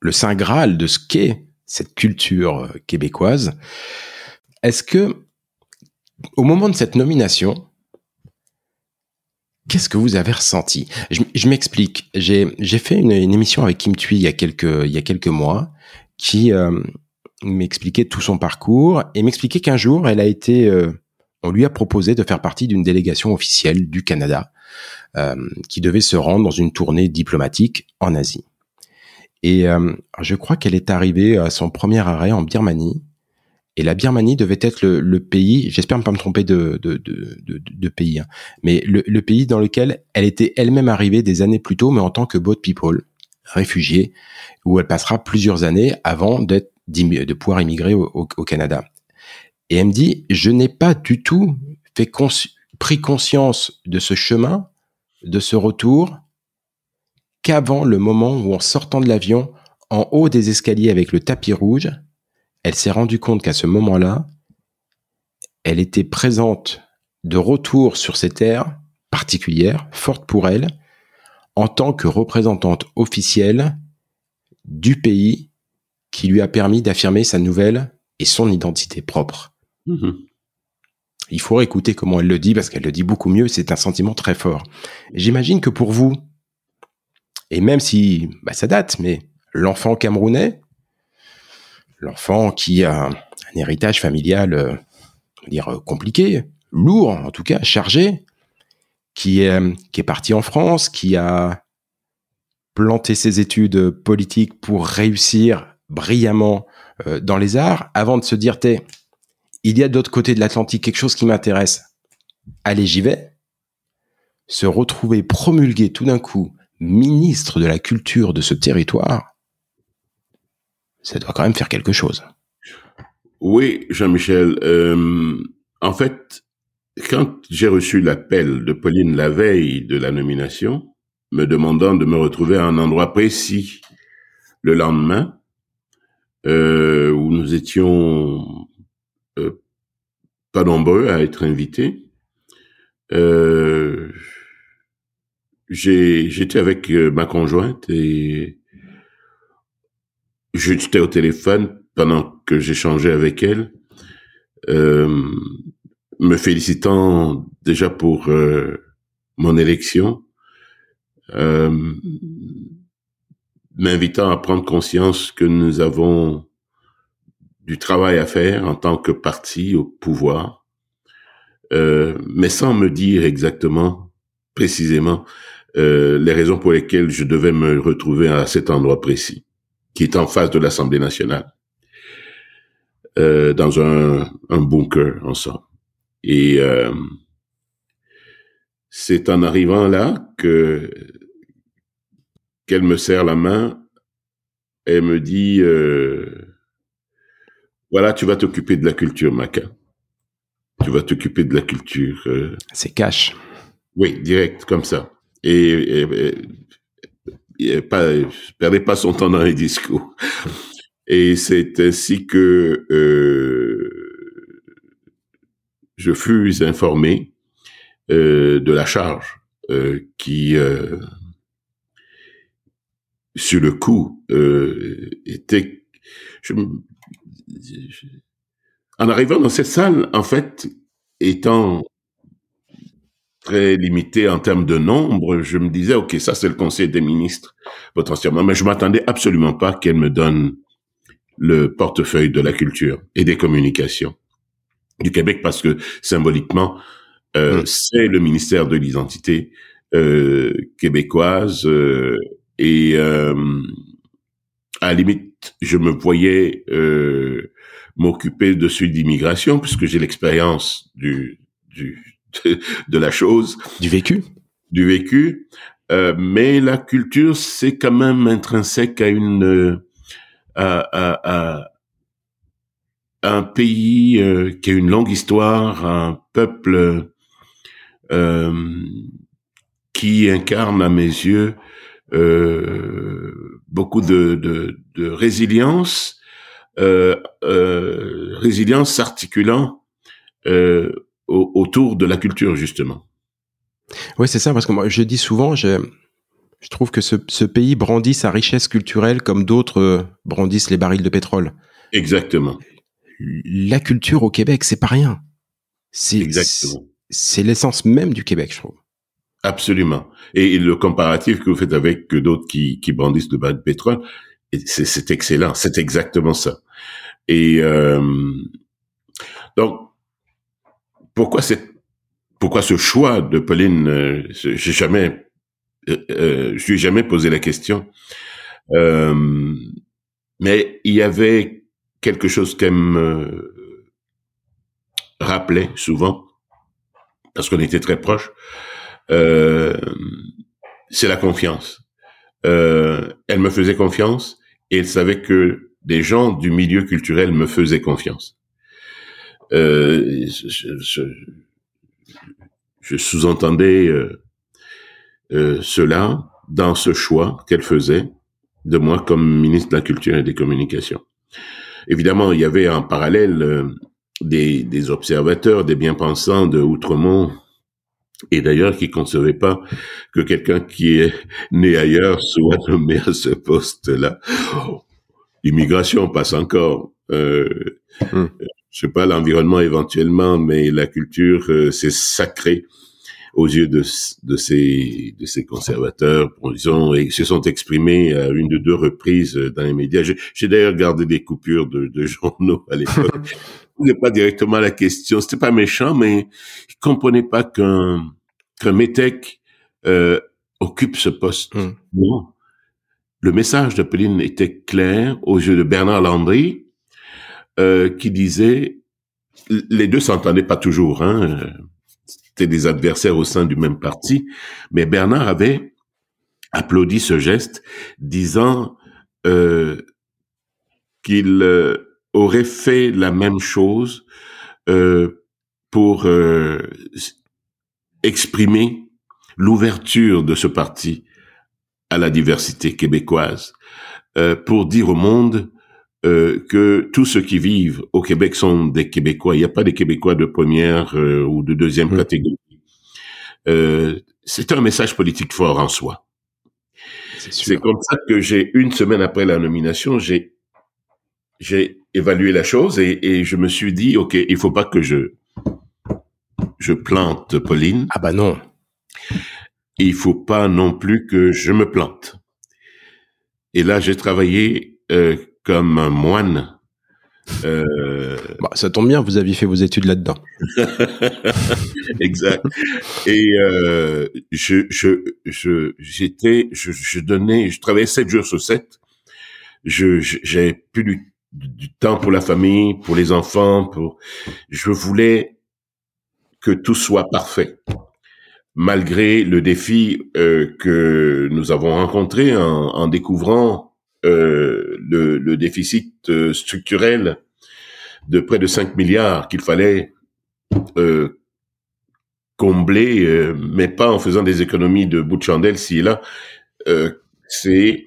le saint graal de ce qu'est cette culture québécoise, est-ce que au moment de cette nomination, Qu'est-ce que vous avez ressenti? Je, m'explique. J'ai fait une, émission avec Kim Thuy il y a quelques il y a quelques mois qui euh, m'expliquait tout son parcours et m'expliquait qu'un jour elle a été euh, on lui a proposé de faire partie d'une délégation officielle du Canada euh, qui devait se rendre dans une tournée diplomatique en Asie. Et je crois qu'elle est arrivée à son premier arrêt en Birmanie et la Birmanie devait être le, pays, j'espère ne pas me tromper de, de, de, pays, hein, mais le, pays dans lequel elle était elle-même arrivée des années plus tôt, mais en tant que boat people, réfugiée, où elle passera plusieurs années avant d'être de pouvoir immigrer au, Canada. Et elle me dit, je n'ai pas du tout fait pris conscience de ce chemin, de ce retour, qu'avant le moment où en sortant de l'avion, en haut des escaliers avec le tapis rouge, elle s'est rendue compte qu'à ce moment-là, elle était présente de retour sur ces terres particulières, fortes pour elle, en tant que représentante officielle du pays qui lui a permis d'affirmer sa nouvelle et son identité propre. Mhm. Il faut écouter comment elle le dit parce qu'elle le dit beaucoup mieux. C'est un sentiment très fort. J'imagine que pour vous, et même si bah, ça date, mais l'enfant camerounais, l'enfant qui a un, héritage familial, euh, dire euh, compliqué, lourd en tout cas, chargé, qui est euh, qui est parti en France, qui a planté ses études politiques pour réussir brillamment dans les arts, avant de se dire, t'es, il y a d'autre côté de l'Atlantique quelque chose qui m'intéresse. Allez, j'y vais. Se retrouver promulgué tout d'un coup ministre de la culture de ce territoire, ça doit quand même faire quelque chose. Oui, Jean-Michel. Euh, en fait, quand j'ai reçu l'appel de Pauline la veille de la nomination, me demandant de me retrouver à un endroit précis le lendemain, euh, où nous étions euh, pas nombreux à être invités, j'étais avec ma conjointe et j'étais au téléphone pendant que j'échangeais avec elle, euh, me félicitant déjà pour euh, mon élection, euh, m'invitant à prendre conscience que nous avons du travail à faire en tant que parti au pouvoir, mais sans me dire exactement, précisément, les raisons pour lesquelles je devais me retrouver à cet endroit précis qui est en face de l'Assemblée nationale, euh, dans un, un bunker ensemble. Et euh, c'est en arrivant là que qu'elle me serre la main et me dit euh, voilà tu vas t'occuper de la culture Maca tu vas t'occuper de la culture. C'est cash. oui, direct, comme ça. Et, et, et- et pas, perdez pas son temps dans les discours. Et c'est ainsi que euh, je fus informé euh, de la charge euh, qui, sur le coup, était... en arrivant dans cette salle, en fait, étant très limité en termes de nombre, je me disais, OK, ça c'est le Conseil des ministres potentiellement, mais je m'attendais absolument pas qu'elle me donne le portefeuille de la culture et des communications du Québec parce que symboliquement, euh, Mm. c'est le ministère de l'identité euh, québécoise euh, et à la limite, je me voyais m'occuper de celui d'immigration puisque j'ai l'expérience du, du de, de la chose. Du vécu. Du vécu, euh, mais la culture, c'est quand même intrinsèque à une à, à- à un pays euh, qui a une longue histoire, un peuple euh, qui incarne à mes yeux beaucoup de, de, de résilience, résilience s'articulant au- autour de la culture justement. Oui, c'est ça, parce que moi, je dis souvent, je, je trouve que ce, ce pays brandit sa richesse culturelle comme d'autres euh, brandissent les barils de pétrole. Exactement. La culture au Québec, c'est pas rien. C'est Exactement. c'est l'essence même du Québec, je trouve. Absolument. Et, le comparatif que vous faites avec d'autres qui, qui brandissent le bas de pétrole, c'est excellent. C'est exactement ça. Et euh, donc, pourquoi ce choix de Pauline euh, J'ai jamais, euh, euh, je lui ai jamais posé la question. Mais il y avait quelque chose qu'elle me rappelait souvent, parce qu'on était très proches. C'est la confiance. Elle me faisait confiance et elle savait que des gens du milieu culturel me faisaient confiance. Euh, je, je- je sous-entendais euh, euh, cela dans ce choix qu'elle faisait de moi comme ministre de la Culture et des Communications. Évidemment, il y avait en parallèle euh, des, des observateurs, des bien-pensants de Outremont, et d'ailleurs qui ne concevaient pas que quelqu'un qui est né ailleurs soit nommé à ce poste-là. L'immigration passe encore. Euh, Hmm. Je sais pas l'environnement éventuellement, mais la culture euh, c'est sacré aux yeux de, de ces de ces conservateurs. Bon, Ils ont ils se sont exprimés à une de deux reprises dans les médias. J'ai d'ailleurs gardé des coupures de, de journaux à l'époque. Je pas directement la question. C'était pas méchant, mais je comprenais pas qu'un qu'un métèque euh, occupe ce poste. Mm. Non. Le message de Pauline était clair aux yeux de Bernard Landry, euh, qui disait, les deux s'entendaient pas toujours, hein, c'était des adversaires au sein du même parti, mais Bernard avait applaudi ce geste, disant euh, qu'il euh, aurait fait la même chose pour exprimer l'ouverture de ce parti à la diversité québécoise, pour dire au monde euh, que tous ceux qui vivent au Québec sont des Québécois. Il n'y a pas des Québécois de première euh, ou de deuxième Mm. catégorie. Euh, c'est un message politique fort en soi. C'est comme ça que j'ai, une semaine après la nomination, j'ai, j'ai évalué la chose et, et je me suis dit, OK, il faut pas que je, je plante Pauline. Ah bah non. Il faut pas non plus que je me plante. Et là, j'ai travaillé euh, comme un moine. Euh, Bah, ça tombe bien, vous aviez fait vos études là-dedans. exact. Et euh, je, je, je, j'étais, je, je donnais, je travaillais sept jours sur sept. Je, j'avais plus du, du temps pour la famille, pour les enfants, pour. Je voulais que tout soit parfait, malgré le défi euh, que nous avons rencontré en, en découvrant le, le déficit euh, structurel de près de 5 milliards qu'il fallait euh, combler, euh, mais pas en faisant des économies de bout de chandelle si là. Euh, c'est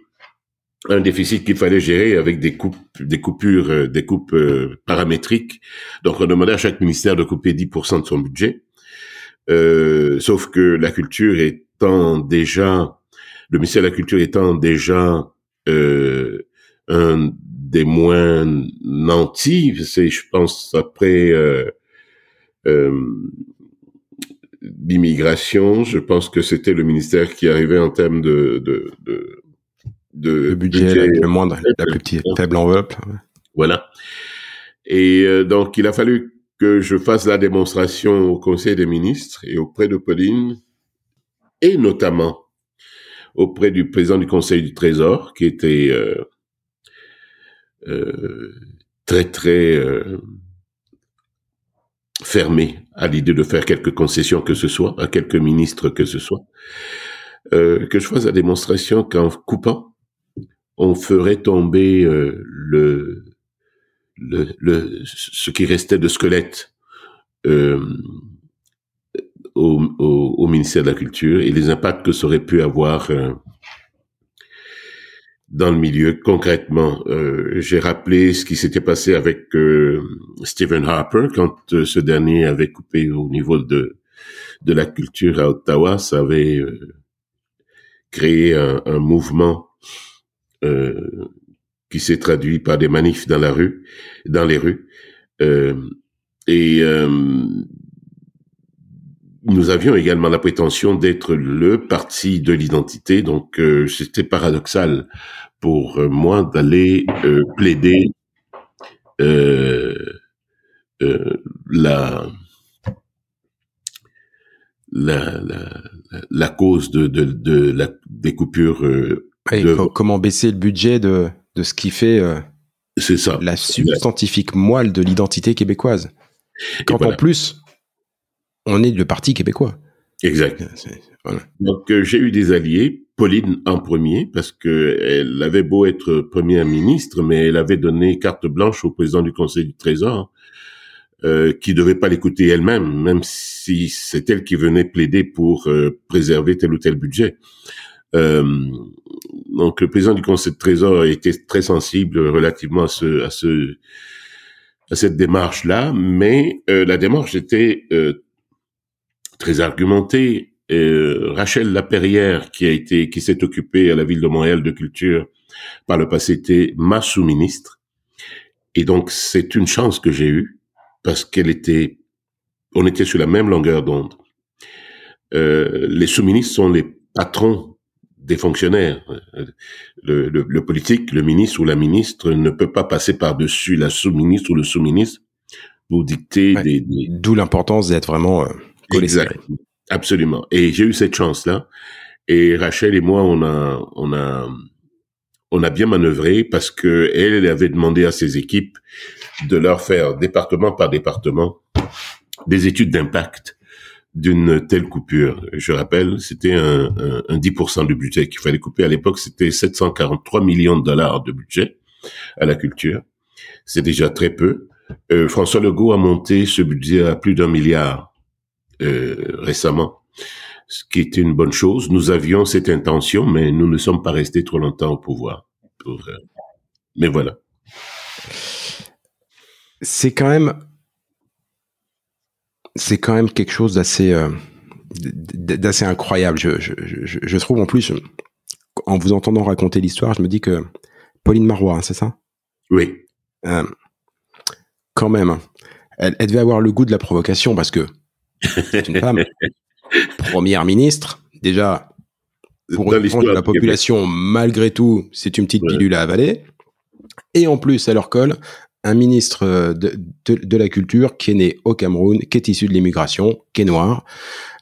un déficit qu'il fallait gérer avec des coupes, des coupures, euh, des coupes euh, paramétriques. Donc on demandait à chaque ministère de couper 10% de son budget. Euh, sauf que la culture étant déjà, le ministère de la Culture étant déjà euh, un des moins nantis, c'est, je pense, après euh, l'immigration, je pense que c'était le ministère qui arrivait en termes de, de, de de le budget, le moindre, la plus petite faible enveloppe. Voilà. Et euh, donc, il a fallu que je fasse la démonstration au Conseil des ministres et auprès de Pauline, et notamment auprès du président du Conseil du Trésor, qui était euh, euh, très, très euh, fermé à l'idée de faire quelques concessions que ce soit, à quelques ministres que ce soit, euh, que je fasse la démonstration qu'en coupant on ferait tomber euh, le, le, le, ce qui restait de squelette euh, au, ministère de la Culture et les impacts que ça aurait pu avoir euh, dans le milieu. Concrètement, euh, j'ai rappelé ce qui s'était passé avec euh, Stephen Harper quand ce dernier avait coupé au niveau de de la culture à Ottawa. Ça avait créé un, un mouvement qui s'est traduit par des manifs dans la rue, dans les rues. Et nous avions également la prétention d'être le parti de l'identité, donc euh, c'était paradoxal pour moi d'aller euh, plaider la, la, la, la cause de, de, de la, des coupures et comment baisser le budget de, de ce qui fait euh, c'est ça. la substantifique moelle de l'identité québécoise. Quand voilà. en plus, on est le parti québécois. Exact. Voilà. Donc euh, j'ai eu des alliés, Pauline en premier, parce que elle avait beau être première ministre, mais elle avait donné carte blanche au président du Conseil du Trésor, euh, qui devait pas l'écouter elle-même, même si c'est elle qui venait plaider pour euh, préserver tel ou tel budget. Euh, donc le président du Conseil de Trésor était très sensible relativement à ce, à ce, à cette démarche-là, mais euh, la démarche était euh, très argumentée. Euh, Rachel Laperrière, qui a été, qui s'est occupée à la ville de Montréal de culture par le passé, était ma sous-ministre, et donc c'est une chance que j'ai eue parce qu'elle était, on était sur la même longueur d'onde. Euh, les sous-ministres sont les patrons des fonctionnaires. Le, le, le, politique, le ministre ou la ministre ne peut pas passer par-dessus la sous-ministre ou le sous-ministre pour dicter ouais, des, des... D'où l'importance d'être vraiment euh, Exact. Absolument. Et j'ai eu cette chance-là. Et Rachel et moi, on a, on a, on a bien manœuvré parce que elle avait demandé à ses équipes de leur faire département par département des études d'impact d'une telle coupure. Je rappelle, c'était un, un, un 10% du budget qu'il fallait couper. À l'époque, c'était 743 millions de dollars de budget à la culture. C'est déjà très peu. Euh, François Legault a monté ce budget à plus d'un milliard euh, récemment, ce qui était une bonne chose. Nous avions cette intention, mais nous ne sommes pas restés trop longtemps au pouvoir. Pour, euh... Mais voilà. C'est quand même c'est quand même quelque chose d'assez euh, d'assez incroyable. Je, je, je, je, trouve en plus, en vous entendant raconter l'histoire, je me dis que Pauline Marois, hein, c'est ça? Oui. Euh, quand même, elle, elle, devait avoir le goût de la provocation parce que c'est une femme, première ministre, déjà pour une de la population, malgré tout, c'est une petite ouais. pilule à avaler. Et en plus, elle leur colle un ministre de, de, de, la culture qui est né au Cameroun, qui est issu de l'immigration, qui est noir.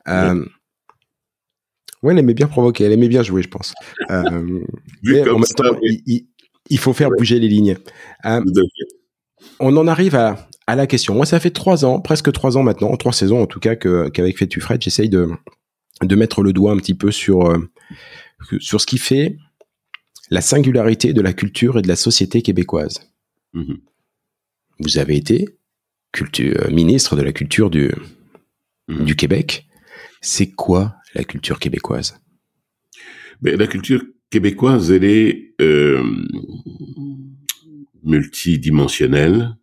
Euh, ouais, elle aimait bien provoquer, elle aimait bien jouer, je pense. Euh, mais en même temps, ça, il, il, faut faire ouais. bouger les lignes. Euh, on en arrive à, à, la question. Moi, ça fait trois ans, presque trois ans maintenant, trois saisons en tout cas, qu'avec qu Fais-tu Fred, j'essaye de, de mettre le doigt un petit peu sur, euh, sur ce qui fait la singularité de la culture et de la société québécoise. Mmh. Vous avez été culture, ministre de la culture du, Mhm. du Québec. C'est quoi la culture québécoise? Mais la culture québécoise, elle est euh, multidimensionnelle.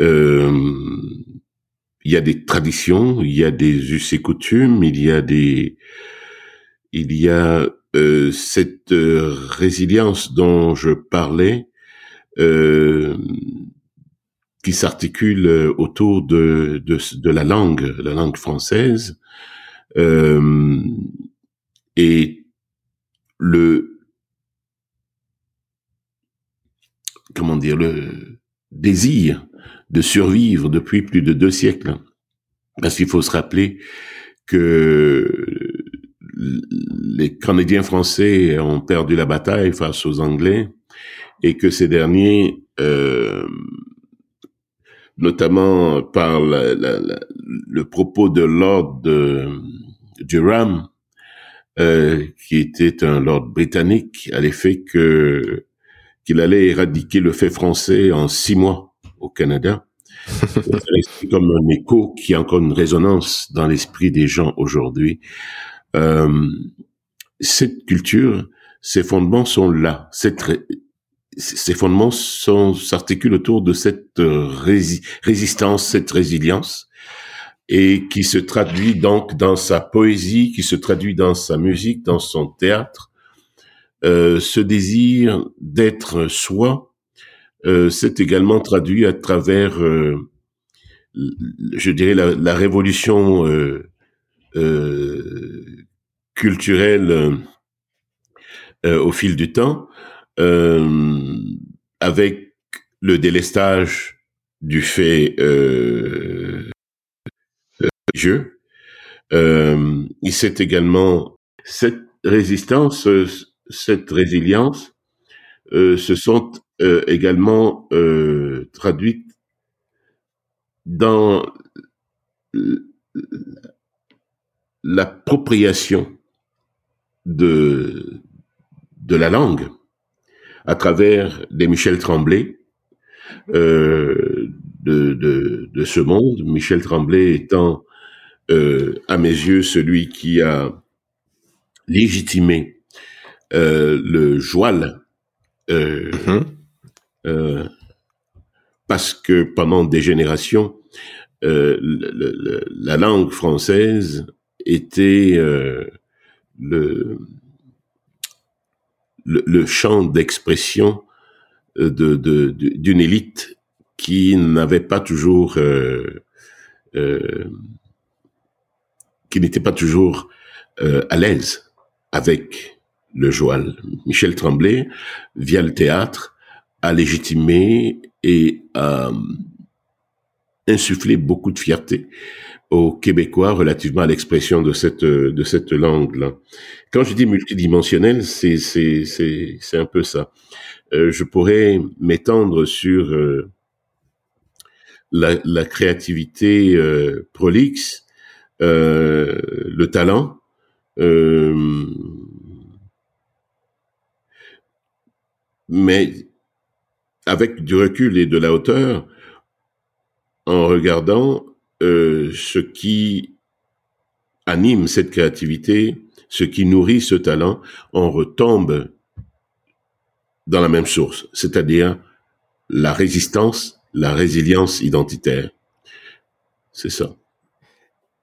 Euh, il y a des traditions, il y a des us et coutumes, il y a des, il y a euh, cette euh, résilience dont je parlais, qui s'articule autour de, de, de la langue, la langue française, et le comment dire le désir de survivre depuis plus de deux siècles. Parce qu'il faut se rappeler que les Canadiens français ont perdu la bataille face aux Anglais et que ces derniers, euh, notamment par le propos de Lord de, Durham, euh, qui était un Lord britannique, à l'effet que qu'il allait éradiquer le fait français en six mois au Canada. C'est comme un écho qui a encore une résonance dans l'esprit des gens aujourd'hui. Euh, cette culture, ses fondements sont là. Ces fondements s'articulent autour de cette rési résistance, cette résilience, et qui se traduit donc dans sa poésie, qui se traduit dans sa musique, dans son théâtre. Euh, ce désir d'être soi, euh, c'est également traduit à travers, euh, je dirais, la, la révolution culturelle au fil du temps, avec le délestage du fait. Euh, il s'est également cette résistance, cette résilience, euh, se sont euh, également euh, traduites dans l'appropriation de de la langue à travers des Michel Tremblay euh, de, de, ce monde. Michel Tremblay étant euh, à mes yeux, celui qui a légitimé euh, le joual, euh, mm -hmm. parce que pendant des générations, le, le, la langue française était le, le, champ d'expression de, de, d'une élite qui n'avait pas toujours euh, euh, qui n'était pas toujours euh, à l'aise avec le joual. Michel Tremblay, via le théâtre, a légitimé et a insufflé beaucoup de fierté aux Québécois relativement à l'expression de cette de cette langue-là. Quand je dis multidimensionnel, c'est un peu ça. Euh, je pourrais m'étendre sur euh, la, créativité euh, prolixe, euh, le talent, mais avec du recul et de la hauteur, en regardant euh, ce qui anime cette créativité, ce qui nourrit ce talent, on retombe dans la même source, c'est-à-dire la résistance, la résilience identitaire. C'est ça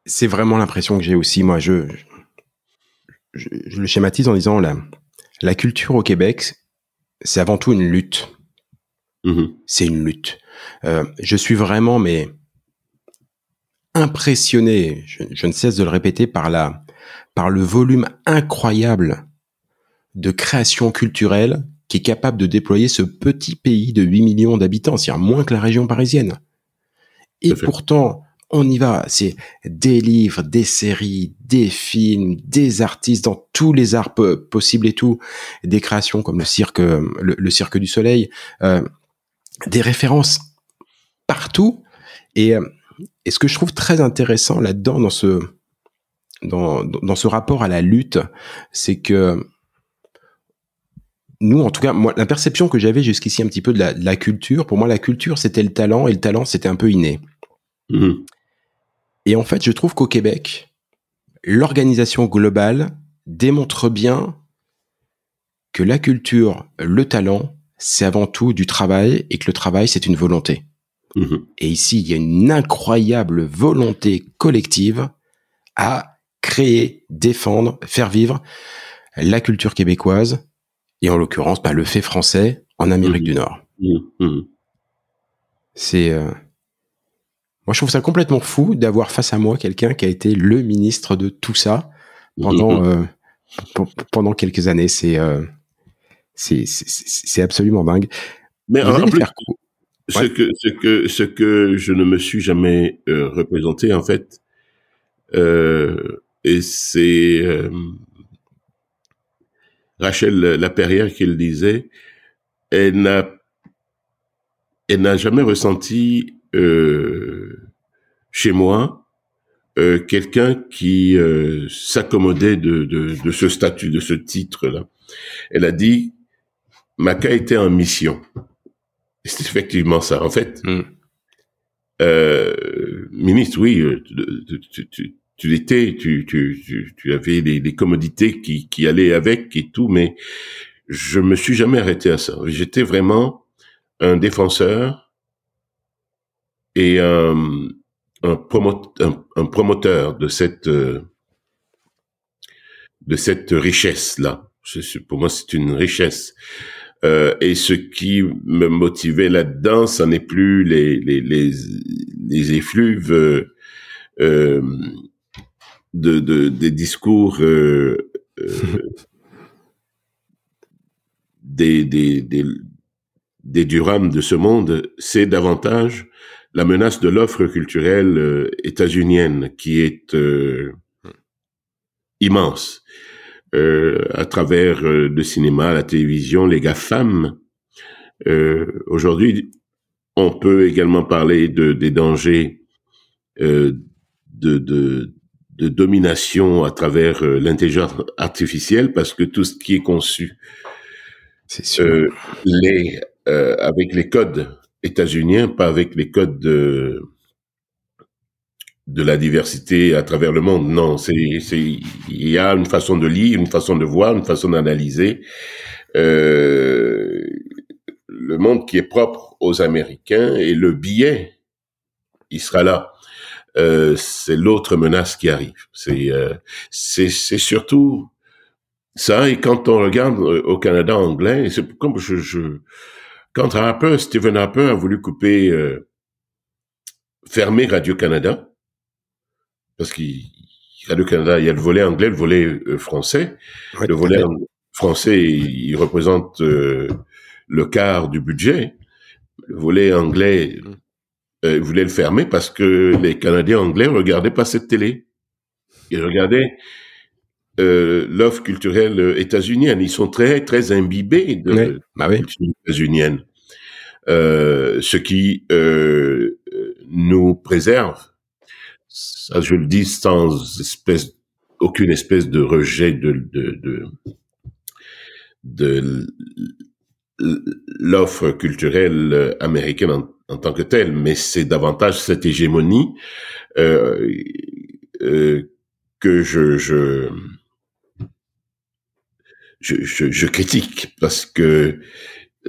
c'est vraiment l'impression que j'ai aussi. Moi, je, je, le schématise en disant la, la culture au Québec, c'est avant tout une lutte. Mmh. C'est une lutte. Euh, je suis vraiment, mais impressionné. Je, je, ne cesse de le répéter par la, par le volume incroyable de création culturelle qui est capable de déployer ce petit pays de 8 millions d'habitants, c'est-à-dire moins que la région parisienne. Et pourtant, on y va. C'est des livres, des séries, des films, des artistes dans tous les arts possibles et tout, des créations comme le cirque, le, cirque du soleil, euh, des références partout. Et, et, ce que je trouve très intéressant là-dedans, dans ce, dans, dans ce rapport à la lutte, c'est que nous, en tout cas, moi, la perception que j'avais jusqu'ici un petit peu de la, de la, culture, pour moi, la culture, c'était le talent, et le talent, c'était un peu inné. Mmh. Et en fait, je trouve qu'au Québec, l'organisation globale démontre bien que la culture, le talent, c'est avant tout du travail et que le travail, c'est une volonté. Mmh. Et ici, il y a une incroyable volonté collective à créer, défendre, faire vivre la culture québécoise et en l'occurrence bah, le fait français en Amérique Mmh. du Nord. Mmh. Mmh. C'est euh, moi je trouve ça complètement fou d'avoir face à moi quelqu'un qui a été le ministre de tout ça pendant Mmh. euh, pendant quelques années. C'est euh, c'est c'est- absolument dingue. Mais en plus, faire ce Ouais. que ce que ce que je ne me suis jamais euh, représenté en fait, et c'est Rachel Laperrière qui le disait, elle n'a elle n'a jamais ressenti euh, chez moi euh, quelqu'un qui euh, s'accommodait de, de, de ce statut, de ce titre-là. Elle a dit, Maca était en mission. C'est effectivement ça. En fait, Mm. euh, ministre, oui, tu, tu, tu, tu l'étais, tu, tu, tu, tu avais les, les commodités qui, qui allaient avec et tout, mais je me suis jamais arrêté à ça. J'étais vraiment un défenseur et un, un, promo- un, un promoteur de cette euh, de cette richesse là. Pour moi, c'est une richesse. Euh, et ce qui me motivait là-dedans, ça n'est plus les les les, les effluves euh, de, de des discours des des des des de ce monde, c'est davantage la menace de l'offre culturelle euh, états-unienne qui est euh, immense euh, à travers le cinéma, la télévision, les GAFAM. Aujourd'hui, on peut également parler de, des dangers de, de, de domination à travers l'intelligence artificielle parce que tout ce qui est conçu C'est les avec les codes états-uniens, pas avec les codes de de la diversité à travers le monde. Non, c'est c'est il y a une façon de lire, une façon de voir, une façon d'analyser euh, le monde qui est propre aux Américains et le billet, il sera là. Euh, c'est l'autre menace qui arrive. C'est euh, c'est c'est surtout ça. Et quand on regarde au Canada anglais, c'est comme je quand Harper, Stephen Harper a voulu couper, euh, fermer Radio Canada, parce qu'il Radio Canada, il y a le volet anglais, le volet euh, français. Ouais, le volet français, il, il représente euh, le quart du budget. Le volet anglais, euh, il voulait le fermer parce que les Canadiens anglais regardaient pas cette télé. Ils regardaient l'offre culturelle états-unienne. Ils sont très très imbibés de, Ouais. Bah oui. culture états-unienne. Euh, ce qui euh, nous préserve. Je le dis sans aucune espèce de rejet de, l'offre culturelle américaine en, tant que telle, mais c'est davantage cette hégémonie euh, que je, je, critique parce que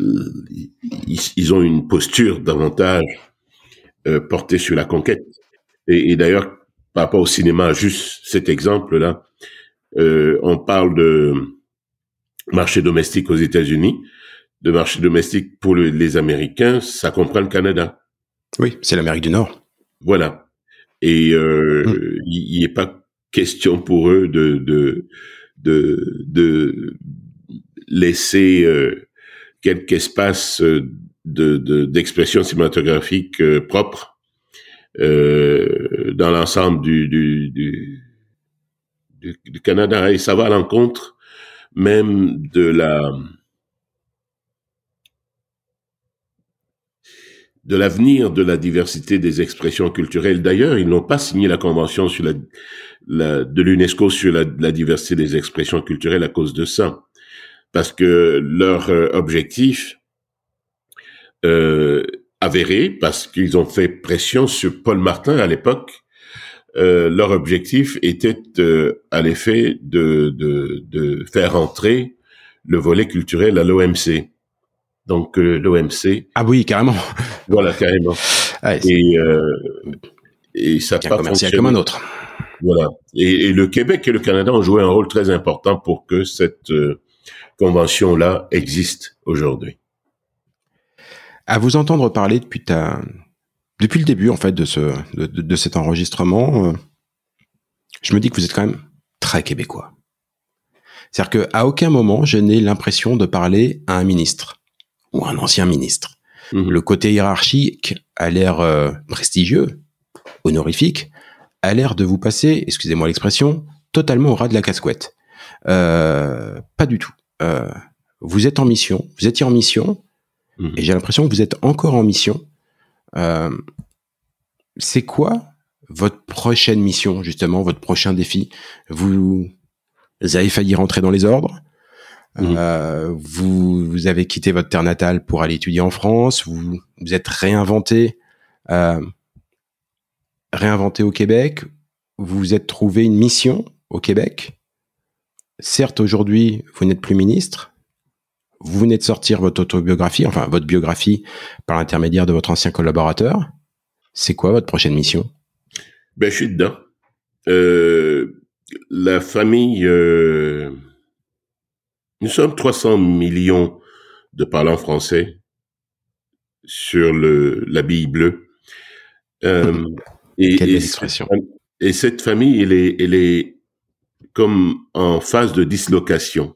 ils, ils ont une posture davantage euh, portée sur la conquête. Et, et d'ailleurs, par rapport au cinéma, juste cet exemple-là, euh, on parle de marché domestique aux États-Unis, de marché domestique pour le- les Américains, ça comprend le Canada. Oui, c'est l'Amérique du Nord. Voilà. Et euh, Mm. il n'est pas question pour eux de de de, de laisser euh, quelque espace euh, de de- d'expression cinématographique euh, propre euh, dans l'ensemble du du, du du Canada. Et ça va à l'encontre même de la de l'avenir de la diversité des expressions culturelles. D'ailleurs, ils n'ont pas signé la convention de l'UNESCO sur la diversité des expressions culturelles à cause de ça. Parce que leur euh, objectif euh, avéré, parce qu'ils ont fait pression sur Paul Martin à l'époque, euh, leur objectif était euh, à l'effet de, de, de, faire entrer le volet culturel à l'OMC. Donc euh, l'OMC. Ah oui, carrément. Voilà, carrément. Et, euh, et ça n'a un pas fonctionné. comme un autre. Voilà. Et, et le Québec et le Canada ont joué un rôle très important pour que cette euh, convention-là existe aujourd'hui. À vous entendre parler depuis ta, depuis le début en fait de ce, de, de- de cet enregistrement, euh, je me dis que vous êtes quand même très québécois. C'est-à-dire que à aucun moment je n'ai l'impression de parler à un ministre ou à un ancien ministre. Mhm. Le côté hiérarchique a l'air euh, prestigieux, honorifique, a l'air de vous passer, excusez-moi l'expression, totalement au ras de la casquette. Euh, pas du tout. Euh, vous êtes en mission, vous étiez en mission, Mhm. et j'ai l'impression que vous êtes encore en mission. Euh, c'est quoi votre prochaine mission, justement, votre prochain défi? Vous, vous avez failli rentrer dans les ordres. Mhm. Euh, vous, vous avez quitté votre terre natale pour aller étudier en France. Vous vous êtes réinventé, euh, réinventé au Québec. Vous vous êtes trouvé une mission au Québec. Certes, aujourd'hui, vous n'êtes plus ministre. Vous venez de sortir votre autobiographie, enfin votre biographie par l'intermédiaire de votre ancien collaborateur. C'est quoi votre prochaine mission? Ben, je suis dedans. Euh, la famille, euh, nous sommes 300 millions de parlants français sur le l'habit bleu. Euh, et, Quelle et belle cette Et famille, elle est, elle est comme en phase de dislocation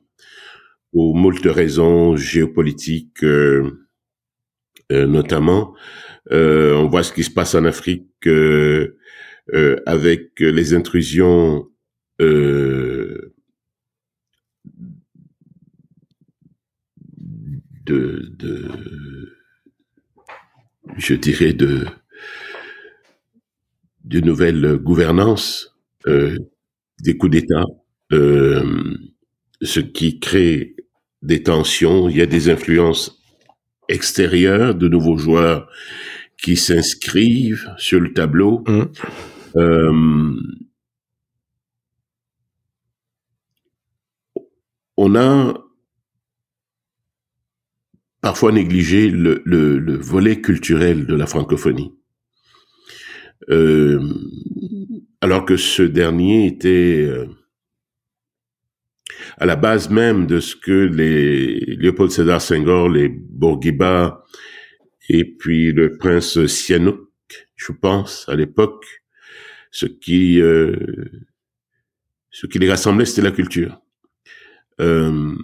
pour moult raisons géopolitiques, euh, euh, notamment. Euh, on voit ce qui se passe en Afrique avec les intrusions de, je dirais, de, gouvernances, euh, des coups d'État, euh, ce qui crée des tensions. Il y a des influences extérieures, de nouveaux joueurs qui s'inscrivent sur le tableau. Mhm. Euh, on a parfois négligé le, le, le volet culturel de la francophonie. Euh, alors que ce dernier était euh, à la base même de ce que les Léopold Sédar Senghor, les Bourguiba et puis le prince Sihanouk, je pense, à l'époque, ce qui euh, ce qui les rassemblait, c'était la culture. Euh,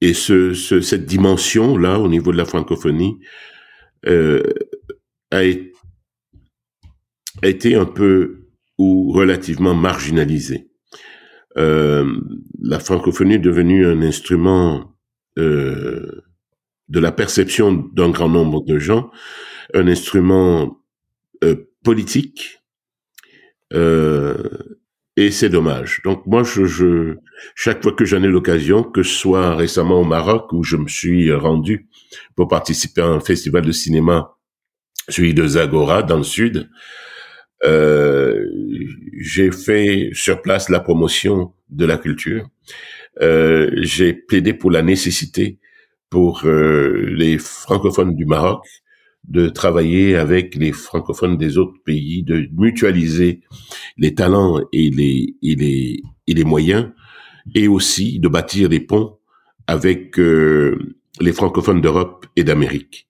et ce, ce, cette dimension-là, au niveau de la francophonie, euh, a été un peu ou relativement marginalisée. Euh, la francophonie est devenue un instrument euh, de la perception d'un grand nombre de gens, un instrument euh, politique, euh, et c'est dommage. Donc moi, chaque fois que j'en ai l'occasion, que ce soit récemment au Maroc où je me suis rendu pour participer à un festival de cinéma, celui de Zagora dans le sud, j'ai fait sur place la promotion de la culture. Euh, j'ai plaidé pour la nécessité pour euh, les francophones du Maroc de travailler avec les francophones des autres pays, de mutualiser les talents et les, et les, et les moyens, et aussi de bâtir des ponts avec euh, les francophones d'Europe et d'Amérique.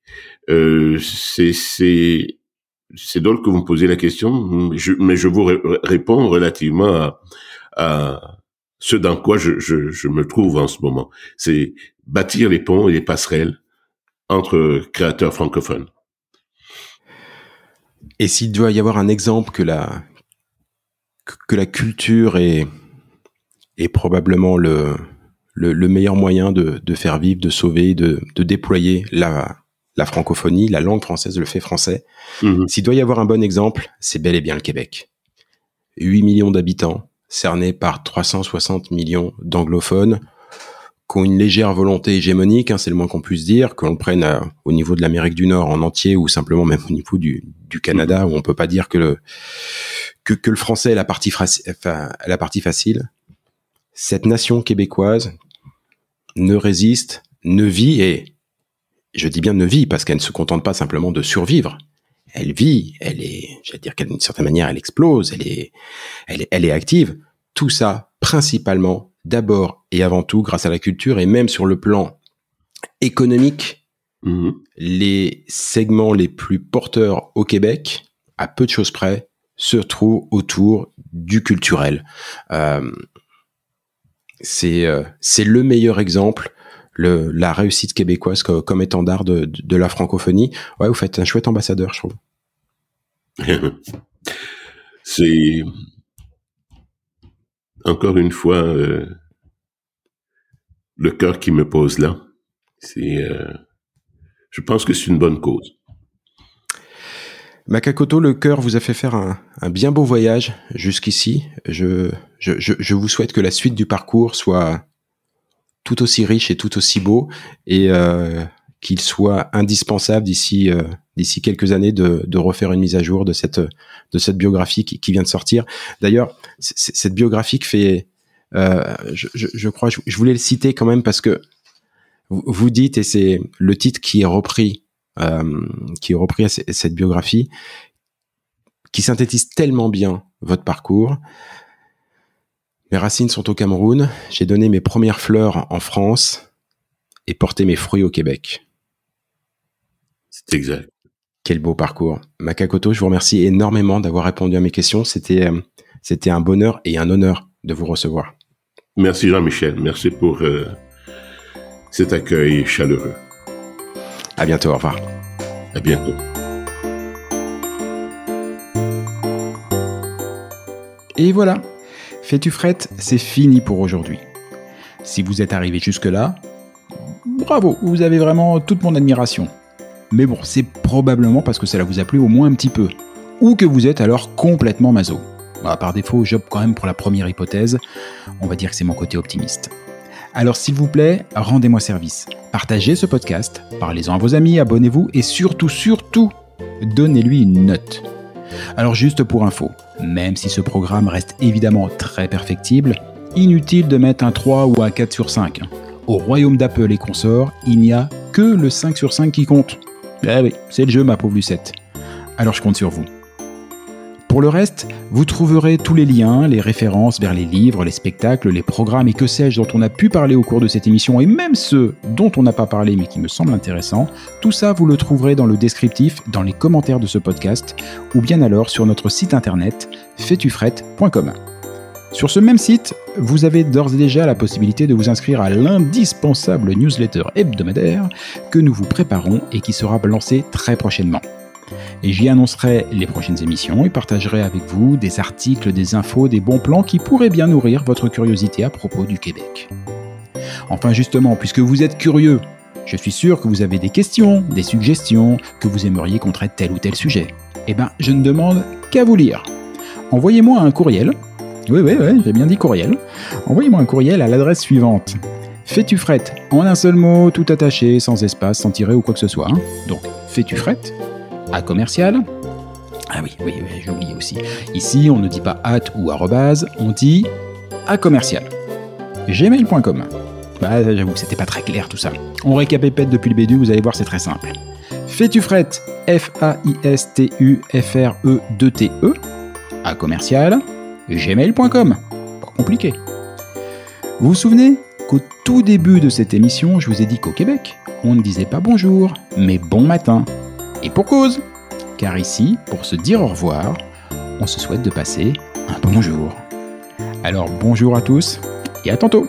Euh, c'est, c'est, drôle que vous me posiez la question, mais je vous ré- réponds relativement à, ce dans quoi je, me trouve en ce moment. C'est bâtir les ponts et les passerelles entre créateurs francophones. Et s'il doit y avoir un exemple que la, que la culture est, est probablement le, le, le meilleur moyen de, de faire vivre, de sauver, de, de déployer la, la francophonie, la langue française, le fait français. Mhm. S'il doit y avoir un bon exemple, c'est bel et bien le Québec. 8 millions d'habitants, cernés par 360 millions d'anglophones, qui ont une légère volonté hégémonique, hein, c'est le moins qu'on puisse dire, qu'on le prenne euh, au niveau de l'Amérique du Nord en entier ou simplement même au niveau du, du Canada, où on peut pas dire que le, que, que le français est la partie, enfin, la partie facile. Cette nation québécoise ne résiste, ne vit et je dis bien ne vit parce qu'elle ne se contente pas simplement de survivre. Elle vit, elle est, j'allais dire d'une certaine manière, elle explose, elle est, elle est, elle est active. Tout ça principalement d'abord et avant tout grâce à la culture et même sur le plan économique, mmh. les segments les plus porteurs au Québec, à peu de choses près, se trouvent autour du culturel. Euh, c'est euh, c'est le meilleur exemple, le, la réussite québécoise comme, étendard de, de, la francophonie. Ouais, vous faites un chouette ambassadeur, je trouve. c'est encore une fois, euh, le cœur qui me pose là. C'est, euh, je pense que c'est une bonne cause. Makakoto, le cœur vous a fait faire un, bien beau voyage jusqu'ici. Je, je, je, vous souhaite que la suite du parcours soit tout aussi riche et tout aussi beau et euh, qu'il soit indispensable d'ici d'ici quelques années de, de, refaire une mise à jour de cette de cette biographie qui, qui vient de sortir. D'ailleurs, cette biographie fait, euh, je, je, je, crois, je, voulais le citer quand même parce que vous dites et c'est le titre qui est repris, euh, qui est repris à cette biographie, qui synthétise tellement bien votre parcours. Mes racines sont au Cameroun. J'ai donné mes premières fleurs en France et porté mes fruits au Québec. C'est exact. Quel beau parcours. Makakoto, je vous remercie énormément d'avoir répondu à mes questions. C'était, euh, c'était un bonheur et un honneur de vous recevoir. Merci Jean-Michel. Merci pour euh, cet accueil chaleureux. À bientôt. Au revoir. À bientôt. Et voilà. Fais-tu frette, c'est fini pour aujourd'hui. Si vous êtes arrivé jusque-là, bravo, vous avez vraiment toute mon admiration. Mais bon, c'est probablement parce que cela vous a plu au moins un petit peu. Ou que vous êtes alors complètement maso. Bah, par défaut, j'opte quand même pour la première hypothèse. On va dire que c'est mon côté optimiste. Alors s'il vous plaît, rendez-moi service. Partagez ce podcast, parlez-en à vos amis, abonnez-vous et surtout, surtout, donnez-lui une note. Alors juste pour info, même si ce programme reste évidemment très perfectible, inutile de mettre un 3 ou un 4 sur 5. Au royaume d'Apple et consorts, il n'y a que le 5 sur 5 qui compte. Eh oui, c'est le jeu, ma pauvre Lucette. Alors je compte sur vous. Pour le reste, vous trouverez tous les liens, les références vers les livres, les spectacles, les programmes et que sais-je dont on a pu parler au cours de cette émission et même ceux dont on n'a pas parlé mais qui me semblent intéressants. Tout ça, vous le trouverez dans le descriptif, dans les commentaires de ce podcast ou bien alors sur notre site internet fetufrette.com. Sur ce même site, vous avez d'ores et déjà la possibilité de vous inscrire à l'indispensable newsletter hebdomadaire que nous vous préparons et qui sera lancé très prochainement. Et j'y annoncerai les prochaines émissions et partagerai avec vous des articles, des infos, des bons plans qui pourraient bien nourrir votre curiosité à propos du Québec. Enfin justement, puisque vous êtes curieux, je suis sûr que vous avez des questions, des suggestions, que vous aimeriez qu'on traite tel ou tel sujet. Eh bien, je ne demande qu'à vous lire. Envoyez-moi un courriel oui, oui, oui, j'ai bien dit courriel. Envoyez-moi un courriel à l'adresse suivante. Fais-tu frette En un seul mot, tout attaché, sans espace, sans tirer ou quoi que ce soit. Hein. Donc, fais-tu frette À commercial Ah oui, oui, oui j'ai aussi. Ici, on ne dit pas at ou arrobase, on dit à commercial. gmail.com. Bah, j'avoue que c'était pas très clair tout ça. On récapépète depuis le B2, vous allez voir, c'est très simple. Fais-tu frette F-A-I-S-T-U-F-R-E-2-T-E e, à commercial gmail.com. Pas compliqué. Vous vous souvenez qu'au tout début de cette émission, je vous ai dit qu'au Québec, on ne disait pas bonjour, mais bon matin. Et pour cause Car ici, pour se dire au revoir, on se souhaite de passer un bonjour. Alors bonjour à tous et à tantôt